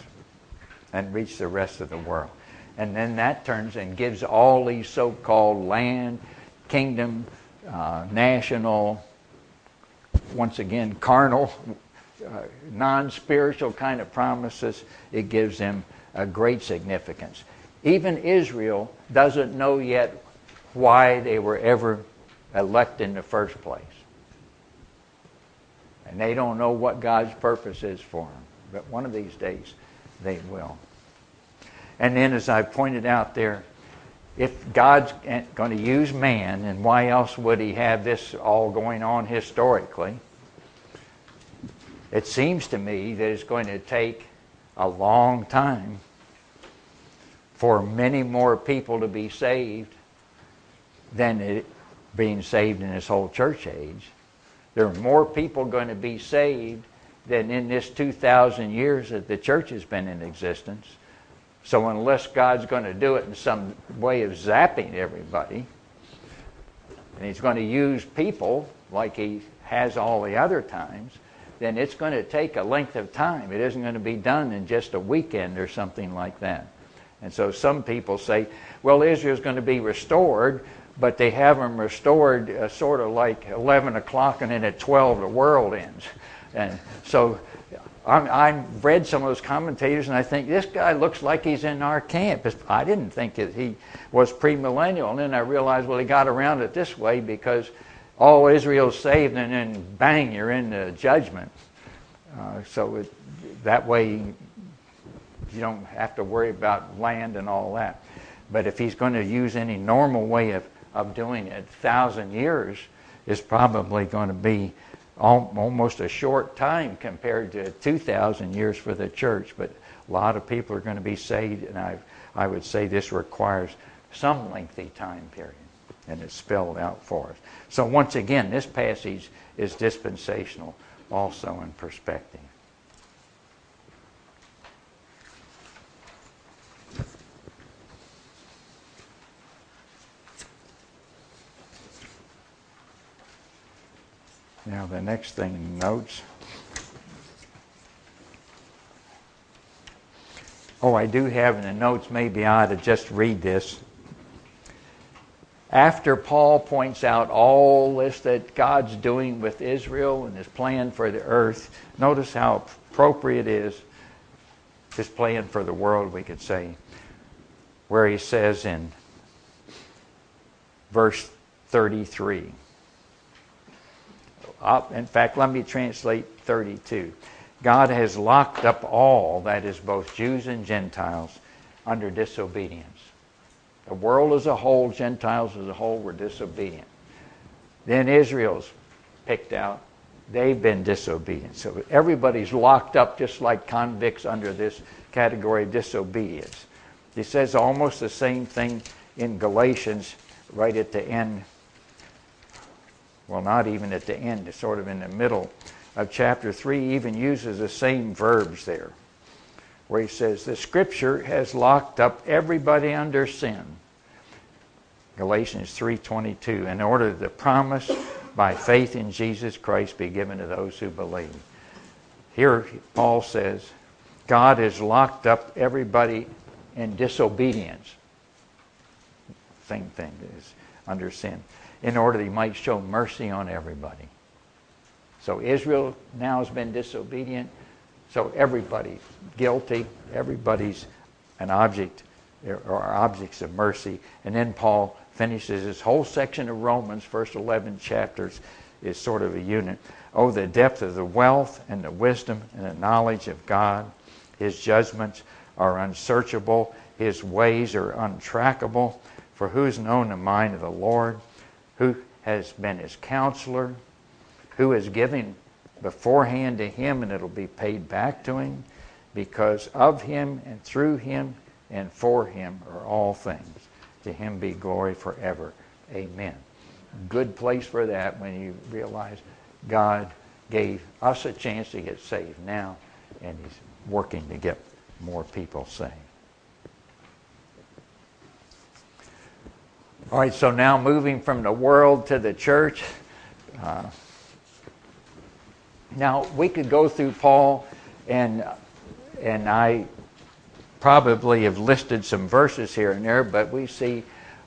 and reach the rest of the world. And then that turns and gives all these so called land, kingdom, uh, national, once again, carnal, uh, non spiritual kind of promises. It gives them a great significance. Even Israel doesn't know yet why they were ever elected in the first place. And they don't know what God's purpose is for them. But one of these days, they will. And then, as I pointed out there, if God's going to use man, and why else would he have this all going on historically? It seems to me that it's going to take a long time for many more people to be saved than it being saved in this whole church age. There are more people going to be saved than in this 2,000 years that the church has been in existence. So unless God's going to do it in some way of zapping everybody, and He's going to use people like He has all the other times, then it's going to take a length of time. It isn't going to be done in just a weekend or something like that. And so some people say, well, Israel's going to be restored, but they have them restored uh, sort of like 11 o'clock and then at 12 the world ends. And so i have read some of those commentators, and I think this guy looks like he's in our camp. I didn't think that he was premillennial, and then I realized, well, he got around it this way because all Israel's saved, and then bang, you're in the judgment. Uh, so it, that way, you don't have to worry about land and all that. But if he's going to use any normal way of, of doing it, thousand years is probably going to be almost a short time compared to 2,000 years for the church, but a lot of people are going to be saved, and I, I would say this requires some lengthy time period, and it's spelled out for us. So, once again, this passage is dispensational also in perspective. Now, the next thing, notes. Oh, I do have in the notes, maybe I ought to just read this. After Paul points out all this that God's doing with Israel and his plan for the earth, notice how appropriate it is his plan for the world, we could say, where he says in verse 33 in fact, let me translate 32. God has locked up all, that is, both Jews and Gentiles, under disobedience. The world as a whole, Gentiles as a whole, were disobedient. Then Israel's picked out. They've been disobedient. So everybody's locked up just like convicts under this category of disobedience. He says almost the same thing in Galatians right at the end well, not even at the end, it's sort of in the middle of chapter 3, even uses the same verbs there, where he says, The scripture has locked up everybody under sin. Galatians 3:22 in order that the promise by faith in Jesus Christ be given to those who believe. Here Paul says God has locked up everybody in disobedience. Same thing is under sin in order that he might show mercy on everybody. So Israel now has been disobedient. So everybody's guilty. Everybody's an object or objects of mercy. And then Paul finishes this whole section of Romans, first 11 chapters, is sort of a unit. Oh, the depth of the wealth and the wisdom and the knowledge of God. His judgments are unsearchable. His ways are untrackable. For who's known the mind of the Lord? Who has been his counselor, who is giving beforehand to him, and it'll be paid back to him, because of him and through him and for him are all things. To him be glory forever. Amen. Good place for that when you realize God gave us a chance to get saved now, and he's working to get more people saved. All right, so now moving from the world to the church. Uh, now we could go through Paul, and and I probably have listed some verses here and there, but we see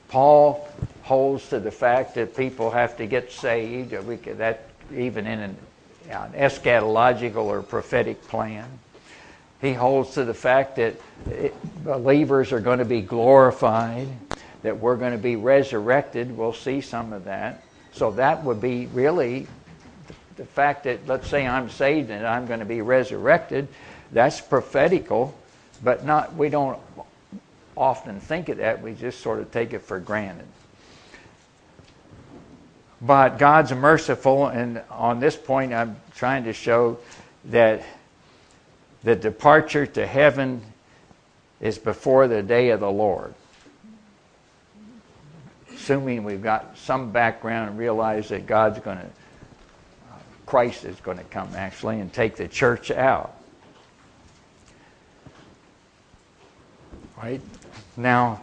Paul holds to the fact that people have to get saved. We could, that even in an, an eschatological or prophetic plan. He holds to the fact that it, believers are going to be glorified that we're going to be resurrected. We'll see some of that. So that would be really the fact that, let's say I'm saved and I'm going to be resurrected. That's prophetical, but not, we don't often think of that. We just sort of take it for granted. But God's merciful, and on this point, I'm trying to show that the departure to heaven is before the day of the Lord assuming we've got some background and realize that God's going to, uh, Christ is going to come actually and take the church out. Right? Now,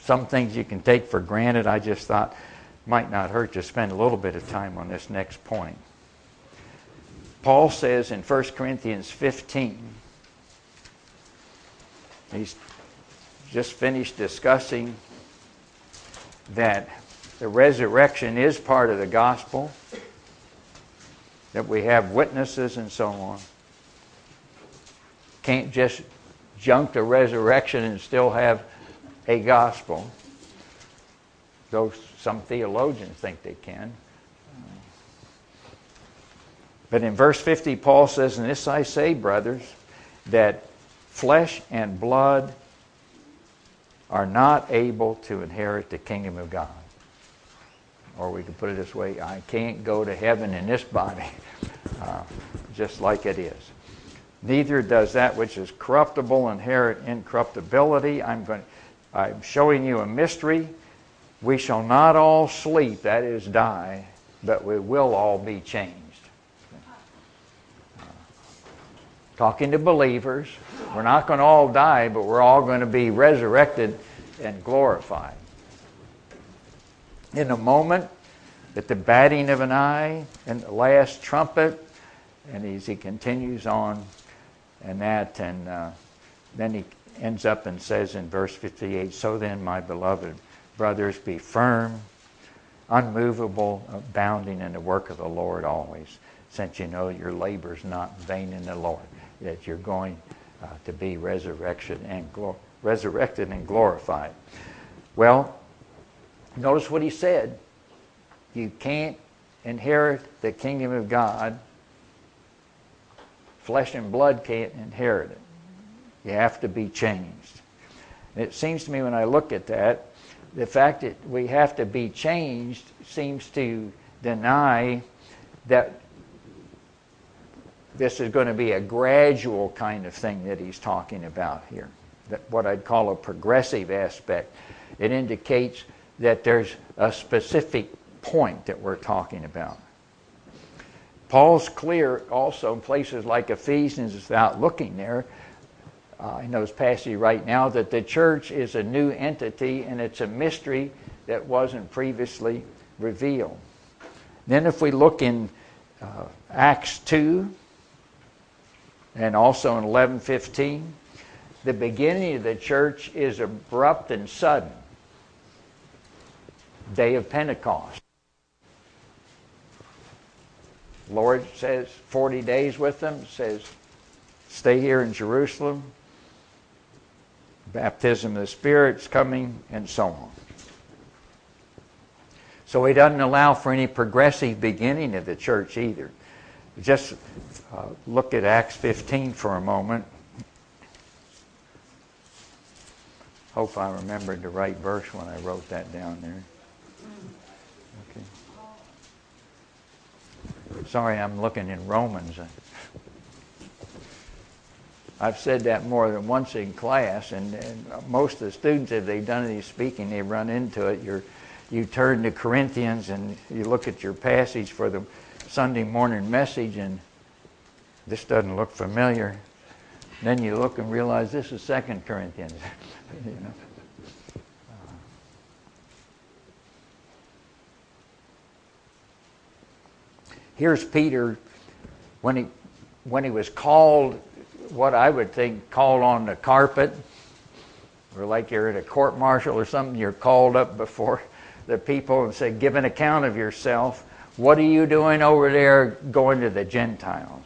some things you can take for granted. I just thought might not hurt to spend a little bit of time on this next point. Paul says in 1 Corinthians 15, he's just finished discussing that the resurrection is part of the gospel, that we have witnesses and so on. Can't just junk the resurrection and still have a gospel, though some theologians think they can. But in verse 50, Paul says, And this I say, brothers, that flesh and blood are not able to inherit the kingdom of God. or we could put it this way I can't go to heaven in this body, uh, just like it is. Neither does that which is corruptible inherit incorruptibility. I'm, going, I'm showing you a mystery. We shall not all sleep, that is, die, but we will all be changed. Uh, talking to believers, we're not going to all die, but we're all going to be resurrected and glorified. In a moment, at the batting of an eye, and the last trumpet, and as he continues on, and that, and uh, then he ends up and says in verse 58 So then, my beloved brothers, be firm, unmovable, abounding in the work of the Lord always, since you know your labor is not vain in the Lord, that you're going uh, to be resurrection and glo- resurrected and glorified. Well, notice what he said. You can't inherit the kingdom of God. Flesh and blood can't inherit it. You have to be changed. And it seems to me when I look at that, the fact that we have to be changed seems to deny that this is going to be a gradual kind of thing that he's talking about here. That what I'd call a progressive aspect. It indicates that there's a specific point that we're talking about. Paul's clear also in places like Ephesians without looking there uh, in those passages right now that the church is a new entity and it's a mystery that wasn't previously revealed. Then, if we look in uh, Acts 2 and also in 11:15, the beginning of the church is abrupt and sudden. Day of Pentecost. Lord says 40 days with them, says, stay here in Jerusalem. Baptism of the Spirit's coming, and so on. So he doesn't allow for any progressive beginning of the church either. Just uh, look at Acts 15 for a moment. Hope I remembered the right verse when I wrote that down there. Okay. Sorry, I'm looking in Romans. I've said that more than once in class, and, and, most of the students, if they've done any speaking, they run into it. You're, you turn to Corinthians and you look at your passage for the Sunday morning message, and this doesn't look familiar. Then you look and realize this is Second Corinthians. you know. here's Peter when he when he was called what I would think called on the carpet or like you're at a court martial or something you're called up before the people and say give an account of yourself what are you doing over there going to the Gentiles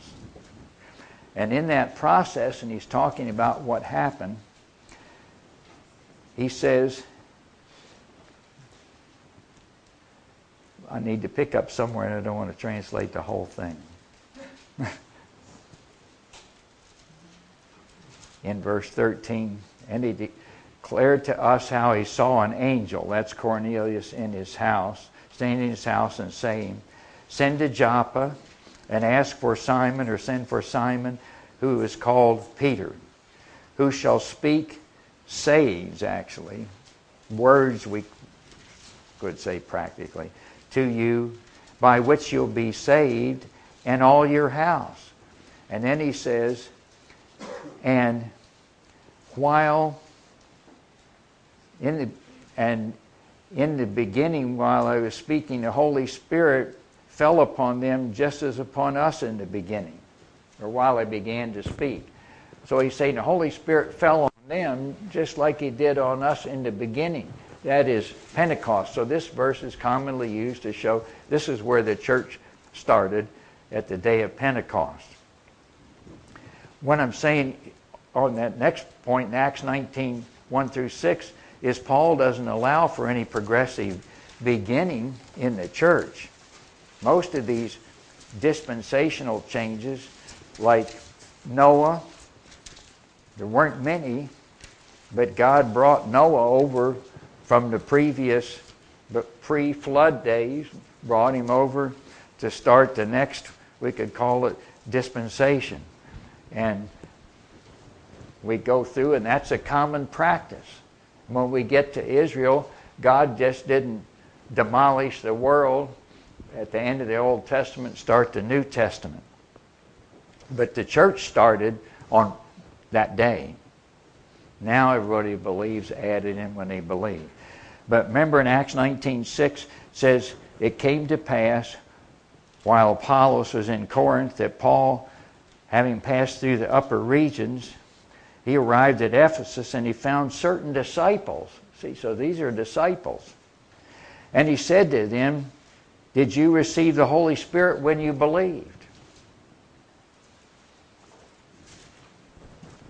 and in that process and he's talking about what happened he says I need to pick up somewhere and I don't want to translate the whole thing. in verse 13, and he declared to us how he saw an angel, that's Cornelius, in his house, in his house and saying, Send to Joppa and ask for Simon, or send for Simon, who is called Peter, who shall speak sayings, actually, words we could say practically to you by which you'll be saved and all your house. And then he says, and while in the and in the beginning while I was speaking the Holy Spirit fell upon them just as upon us in the beginning or while I began to speak. So he's saying the Holy Spirit fell on them just like he did on us in the beginning. That is Pentecost. So this verse is commonly used to show this is where the church started at the day of Pentecost. What I'm saying on that next point in Acts 19, 1 through 6, is Paul doesn't allow for any progressive beginning in the church. Most of these dispensational changes, like Noah, there weren't many, but God brought Noah over from the previous pre flood days, brought him over to start the next, we could call it dispensation. And we go through, and that's a common practice. When we get to Israel, God just didn't demolish the world at the end of the Old Testament, start the New Testament. But the church started on that day. Now everybody believes added in when they believe. But remember in Acts 19:6 says it came to pass while Apollos was in Corinth that Paul having passed through the upper regions he arrived at Ephesus and he found certain disciples. See, so these are disciples. And he said to them, Did you receive the Holy Spirit when you believed?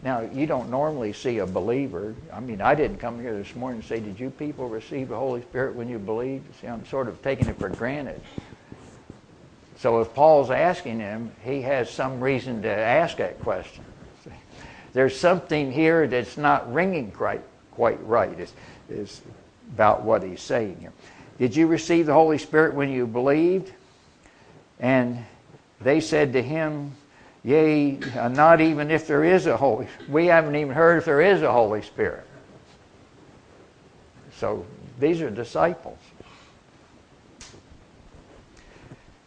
Now, you don't normally see a believer. I mean, I didn't come here this morning and say, Did you people receive the Holy Spirit when you believed? See, I'm sort of taking it for granted. So if Paul's asking him, he has some reason to ask that question. There's something here that's not ringing quite, quite right, is, is about what he's saying here. Did you receive the Holy Spirit when you believed? And they said to him, Yea, uh, not even if there is a Holy We haven't even heard if there is a Holy Spirit. So these are disciples.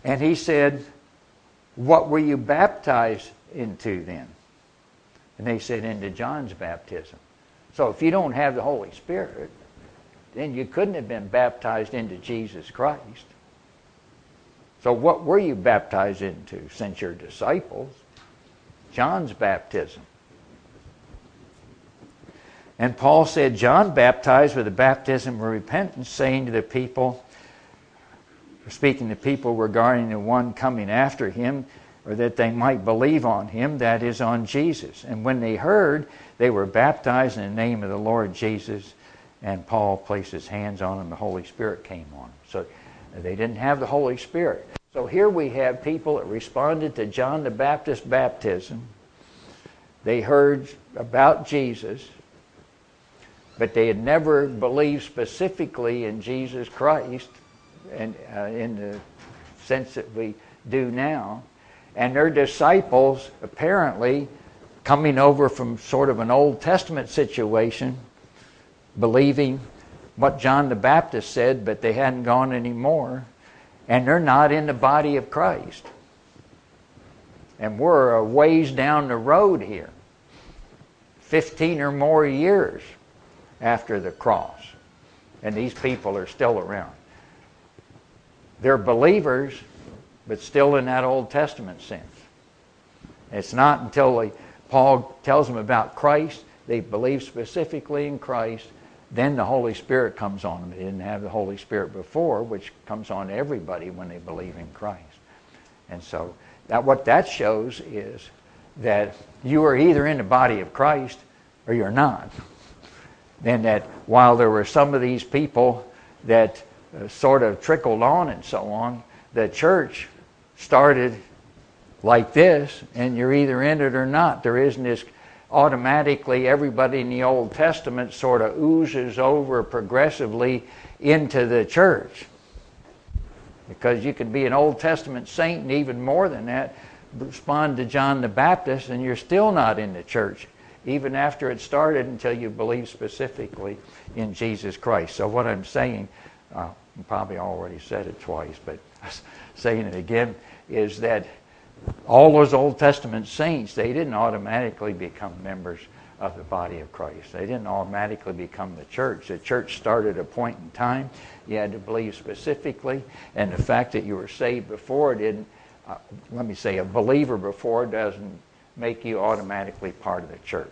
And he said, What were you baptized into then? And they said, Into John's baptism. So if you don't have the Holy Spirit, then you couldn't have been baptized into Jesus Christ. So what were you baptized into since you're disciples? John's baptism. And Paul said, John baptized with the baptism of repentance, saying to the people, speaking to people regarding the one coming after him, or that they might believe on him, that is, on Jesus. And when they heard, they were baptized in the name of the Lord Jesus. And Paul placed his hands on them, the Holy Spirit came on them. So they didn't have the Holy Spirit. So here we have people that responded to John the Baptist's baptism. They heard about Jesus, but they had never believed specifically in Jesus Christ and uh, in the sense that we do now. And their disciples, apparently, coming over from sort of an Old Testament situation, believing what John the Baptist said, but they hadn't gone anymore and they're not in the body of Christ. And we're a ways down the road here 15 or more years after the cross. And these people are still around. They're believers, but still in that Old Testament sense. It's not until Paul tells them about Christ, they believe specifically in Christ, then the Holy Spirit comes on them. They didn't have the Holy Spirit before, which comes on everybody when they believe in Christ. And so that what that shows is that you are either in the body of Christ or you're not. Then that while there were some of these people that uh, sort of trickled on and so on, the church started like this, and you're either in it or not. There isn't this automatically everybody in the Old Testament sort of oozes over progressively into the church. Because you could be an Old Testament saint and even more than that, respond to John the Baptist, and you're still not in the church, even after it started until you believe specifically in Jesus Christ. So, what I'm saying, uh, I probably already said it twice, but saying it again, is that all those Old Testament saints, they didn't automatically become members of the body of Christ. They didn't automatically become the church. The church started a point in time. You had to believe specifically, and the fact that you were saved before didn't. Uh, let me say, a believer before doesn't make you automatically part of the church.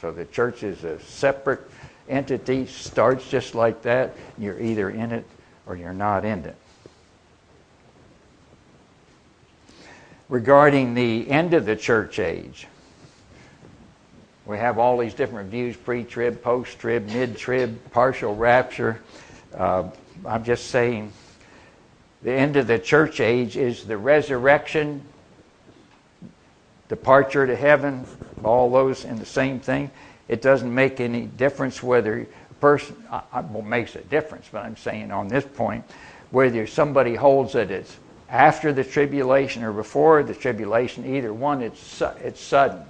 So the church is a separate entity, starts just like that. You're either in it or you're not in it. Regarding the end of the church age. We have all these different views pre trib, post trib, mid trib, partial rapture. Uh, I'm just saying the end of the church age is the resurrection, departure to heaven, all those in the same thing. It doesn't make any difference whether a person, well, makes a difference, but I'm saying on this point, whether somebody holds that it's after the tribulation or before the tribulation, either one, it's, it's sudden.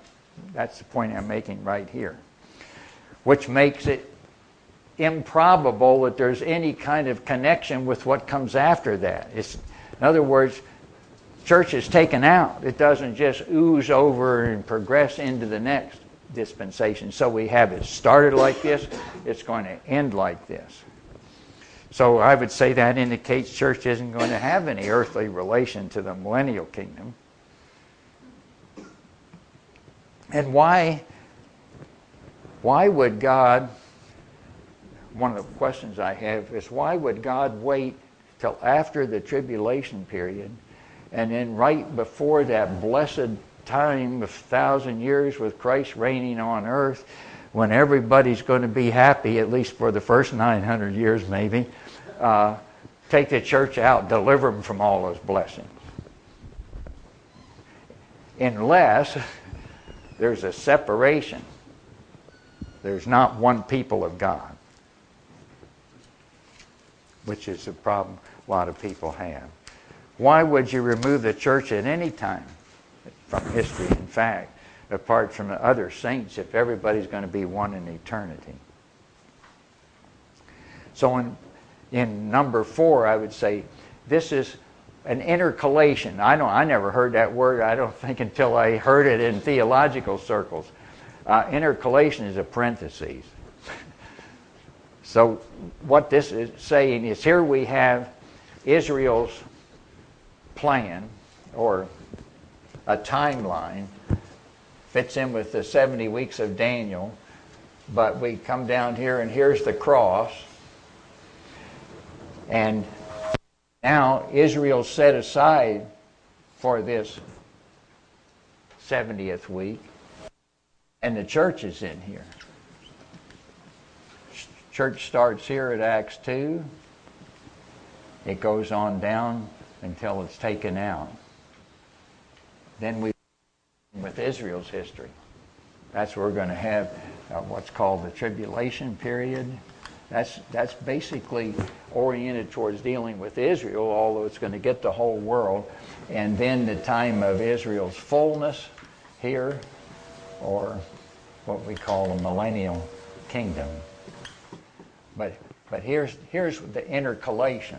That's the point I'm making right here. Which makes it improbable that there's any kind of connection with what comes after that. It's, in other words, church is taken out. It doesn't just ooze over and progress into the next dispensation. So we have it started like this, it's going to end like this. So I would say that indicates church isn't going to have any earthly relation to the millennial kingdom. And why why would God one of the questions I have is why would God wait till after the tribulation period and then right before that blessed time of thousand years with Christ reigning on earth when everybody's going to be happy, at least for the first 900 years maybe, uh, take the church out, deliver them from all those blessings. Unless there's a separation, there's not one people of God, which is a problem a lot of people have. Why would you remove the church at any time from history, in fact, apart from the other saints, if everybody's going to be one in eternity? So in in number four, I would say this is an intercalation. I know I never heard that word. I don't think until I heard it in theological circles. Uh, intercalation is a parenthesis. so what this is saying is here we have Israel's plan or a timeline fits in with the 70 weeks of Daniel, but we come down here and here's the cross and now Israel set aside for this 70th week, and the church is in here. Church starts here at Acts 2. It goes on down until it's taken out. Then we with Israel's history. That's where we're going to have uh, what's called the tribulation period. That's, that's basically oriented towards dealing with Israel, although it's going to get the whole world. And then the time of Israel's fullness here, or what we call the millennial kingdom. But, but here's, here's the intercalation.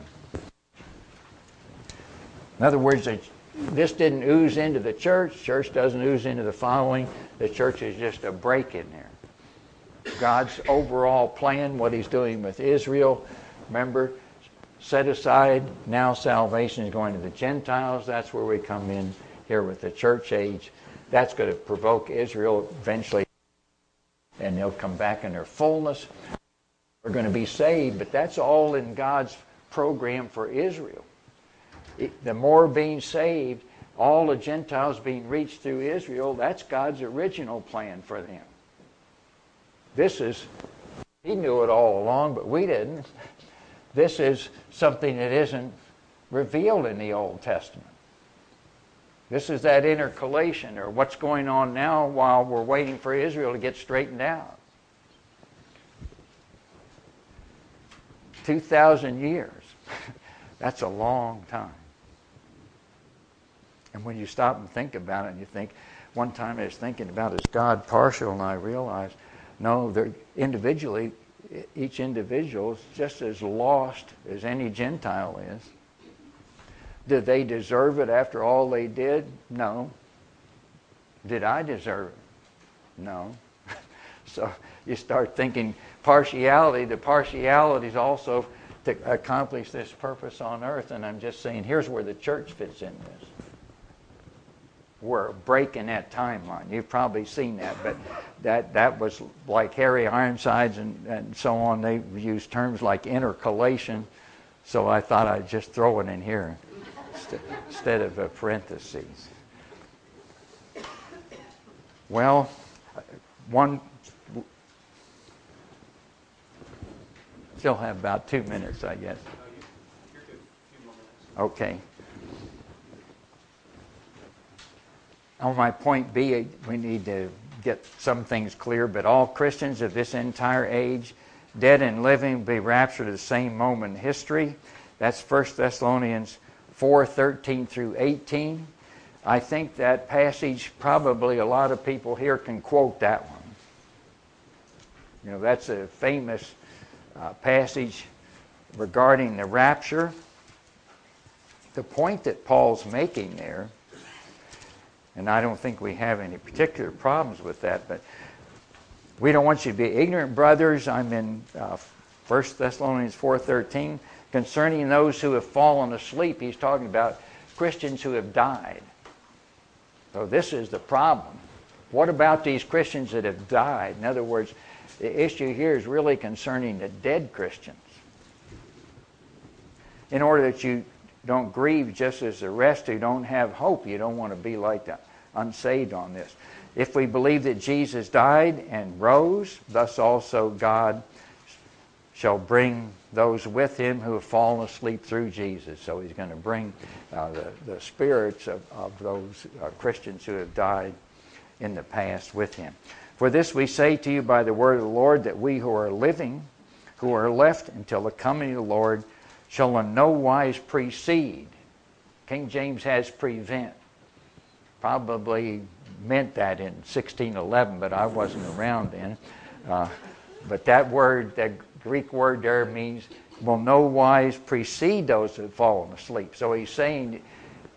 In other words, this didn't ooze into the church. Church doesn't ooze into the following. The church is just a break in there. God's overall plan, what He's doing with Israel. Remember, set aside, now salvation is going to the Gentiles. That's where we come in here with the church age. That's going to provoke Israel eventually, and they'll come back in their fullness. We're going to be saved, but that's all in God's program for Israel. The more being saved, all the Gentiles being reached through Israel, that's God's original plan for them. This is, he knew it all along, but we didn't. This is something that isn't revealed in the Old Testament. This is that intercalation, or what's going on now while we're waiting for Israel to get straightened out. 2,000 years. That's a long time. And when you stop and think about it, and you think, one time I was thinking about is God partial, and I realized no, they're individually, each individual is just as lost as any Gentile is. Did they deserve it after all they did? No. Did I deserve it? No. so you start thinking partiality. The partiality is also to accomplish this purpose on earth. And I'm just saying, here's where the church fits in this were breaking that timeline. You've probably seen that, but that, that was like Harry Ironsides and, and so on. They used terms like intercalation, so I thought I'd just throw it in here instead of a parentheses. Well, one still have about two minutes, I guess. Okay. On my point B, we need to get some things clear, but all Christians of this entire age dead and living be raptured at the same moment in history. That's 1 Thessalonians 4 13 through 18. I think that passage, probably a lot of people here can quote that one. You know, that's a famous uh, passage regarding the rapture. The point that Paul's making there, and I don't think we have any particular problems with that, but we don't want you to be ignorant, brothers. I'm in uh, 1 Thessalonians 4.13. Concerning those who have fallen asleep, he's talking about Christians who have died. So this is the problem. What about these Christians that have died? In other words, the issue here is really concerning the dead Christians. In order that you don't grieve just as the rest who don't have hope, you don't want to be like the unsaved on this. If we believe that Jesus died and rose, thus also God shall bring those with him who have fallen asleep through Jesus. So he's going to bring uh, the, the spirits of, of those uh, Christians who have died in the past with him. For this we say to you by the word of the Lord that we who are living, who are left until the coming of the Lord, shall in no wise precede. King James has prevent. Probably meant that in 1611, but I wasn't around then. Uh, but that word, that Greek word there means will no wise precede those that have fallen asleep. So he's saying,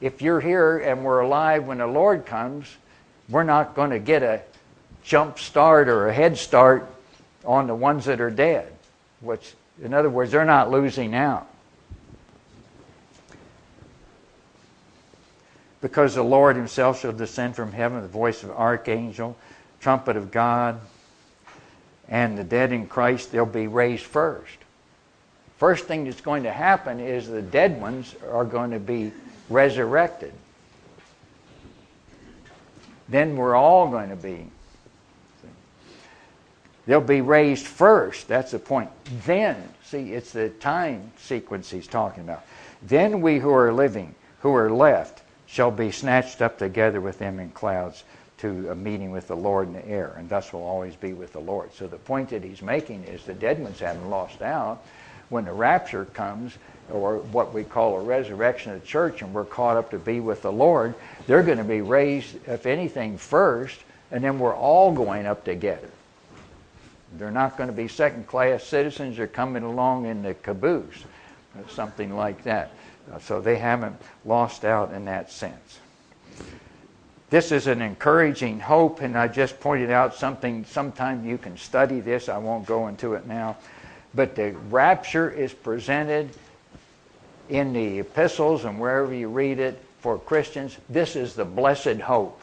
if you're here and we're alive when the Lord comes, we're not going to get a jump start or a head start on the ones that are dead. Which, in other words, they're not losing out. Because the Lord himself shall descend from heaven, the voice of archangel, trumpet of God, and the dead in Christ, they'll be raised first. First thing that's going to happen is the dead ones are going to be resurrected. Then we're all going to be. They'll be raised first. That's the point. Then, see, it's the time sequence he's talking about. Then we who are living, who are left, shall be snatched up together with them in clouds to a meeting with the Lord in the air, and thus will always be with the Lord. So the point that he's making is the dead ones haven't lost out. When the rapture comes, or what we call a resurrection of the church, and we're caught up to be with the Lord, they're going to be raised, if anything, first, and then we're all going up together. They're not going to be second class citizens or coming along in the caboose, something like that. Uh, so they haven't lost out in that sense. This is an encouraging hope, and I just pointed out something. Sometime you can study this. I won't go into it now. But the rapture is presented in the epistles and wherever you read it for Christians. This is the blessed hope.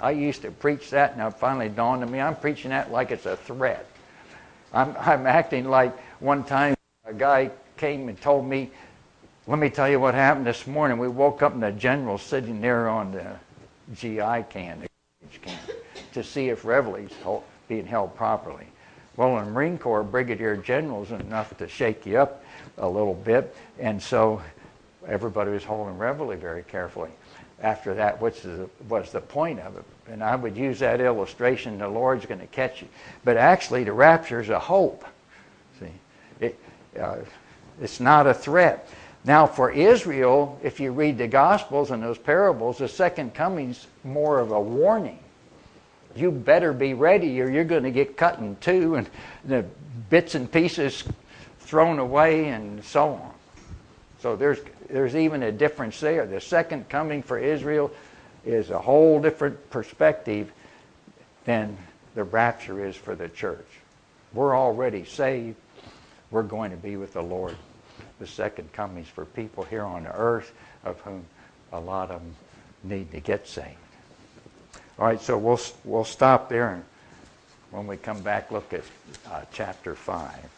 I used to preach that, and it finally dawned on me I'm preaching that like it's a threat. I'm, I'm acting like one time a guy came and told me, Let me tell you what happened this morning. We woke up and the general sitting there on the GI can, can to see if Reveille's being held properly. Well, in the Marine Corps, brigadier generals enough to shake you up a little bit, and so everybody was holding Reveille very carefully. After that, which was the point of it? And I would use that illustration: the Lord's going to catch you. But actually, the rapture is a hope. See, it, uh, it's not a threat. Now, for Israel, if you read the Gospels and those parables, the second coming's more of a warning. You better be ready or you're going to get cut in two and the bits and pieces thrown away and so on. So there's, there's even a difference there. The second coming for Israel is a whole different perspective than the rapture is for the church. We're already saved. We're going to be with the Lord the second comings for people here on earth, of whom a lot of them need to get saved. All right, so we'll, we'll stop there and when we come back, look at uh, chapter 5.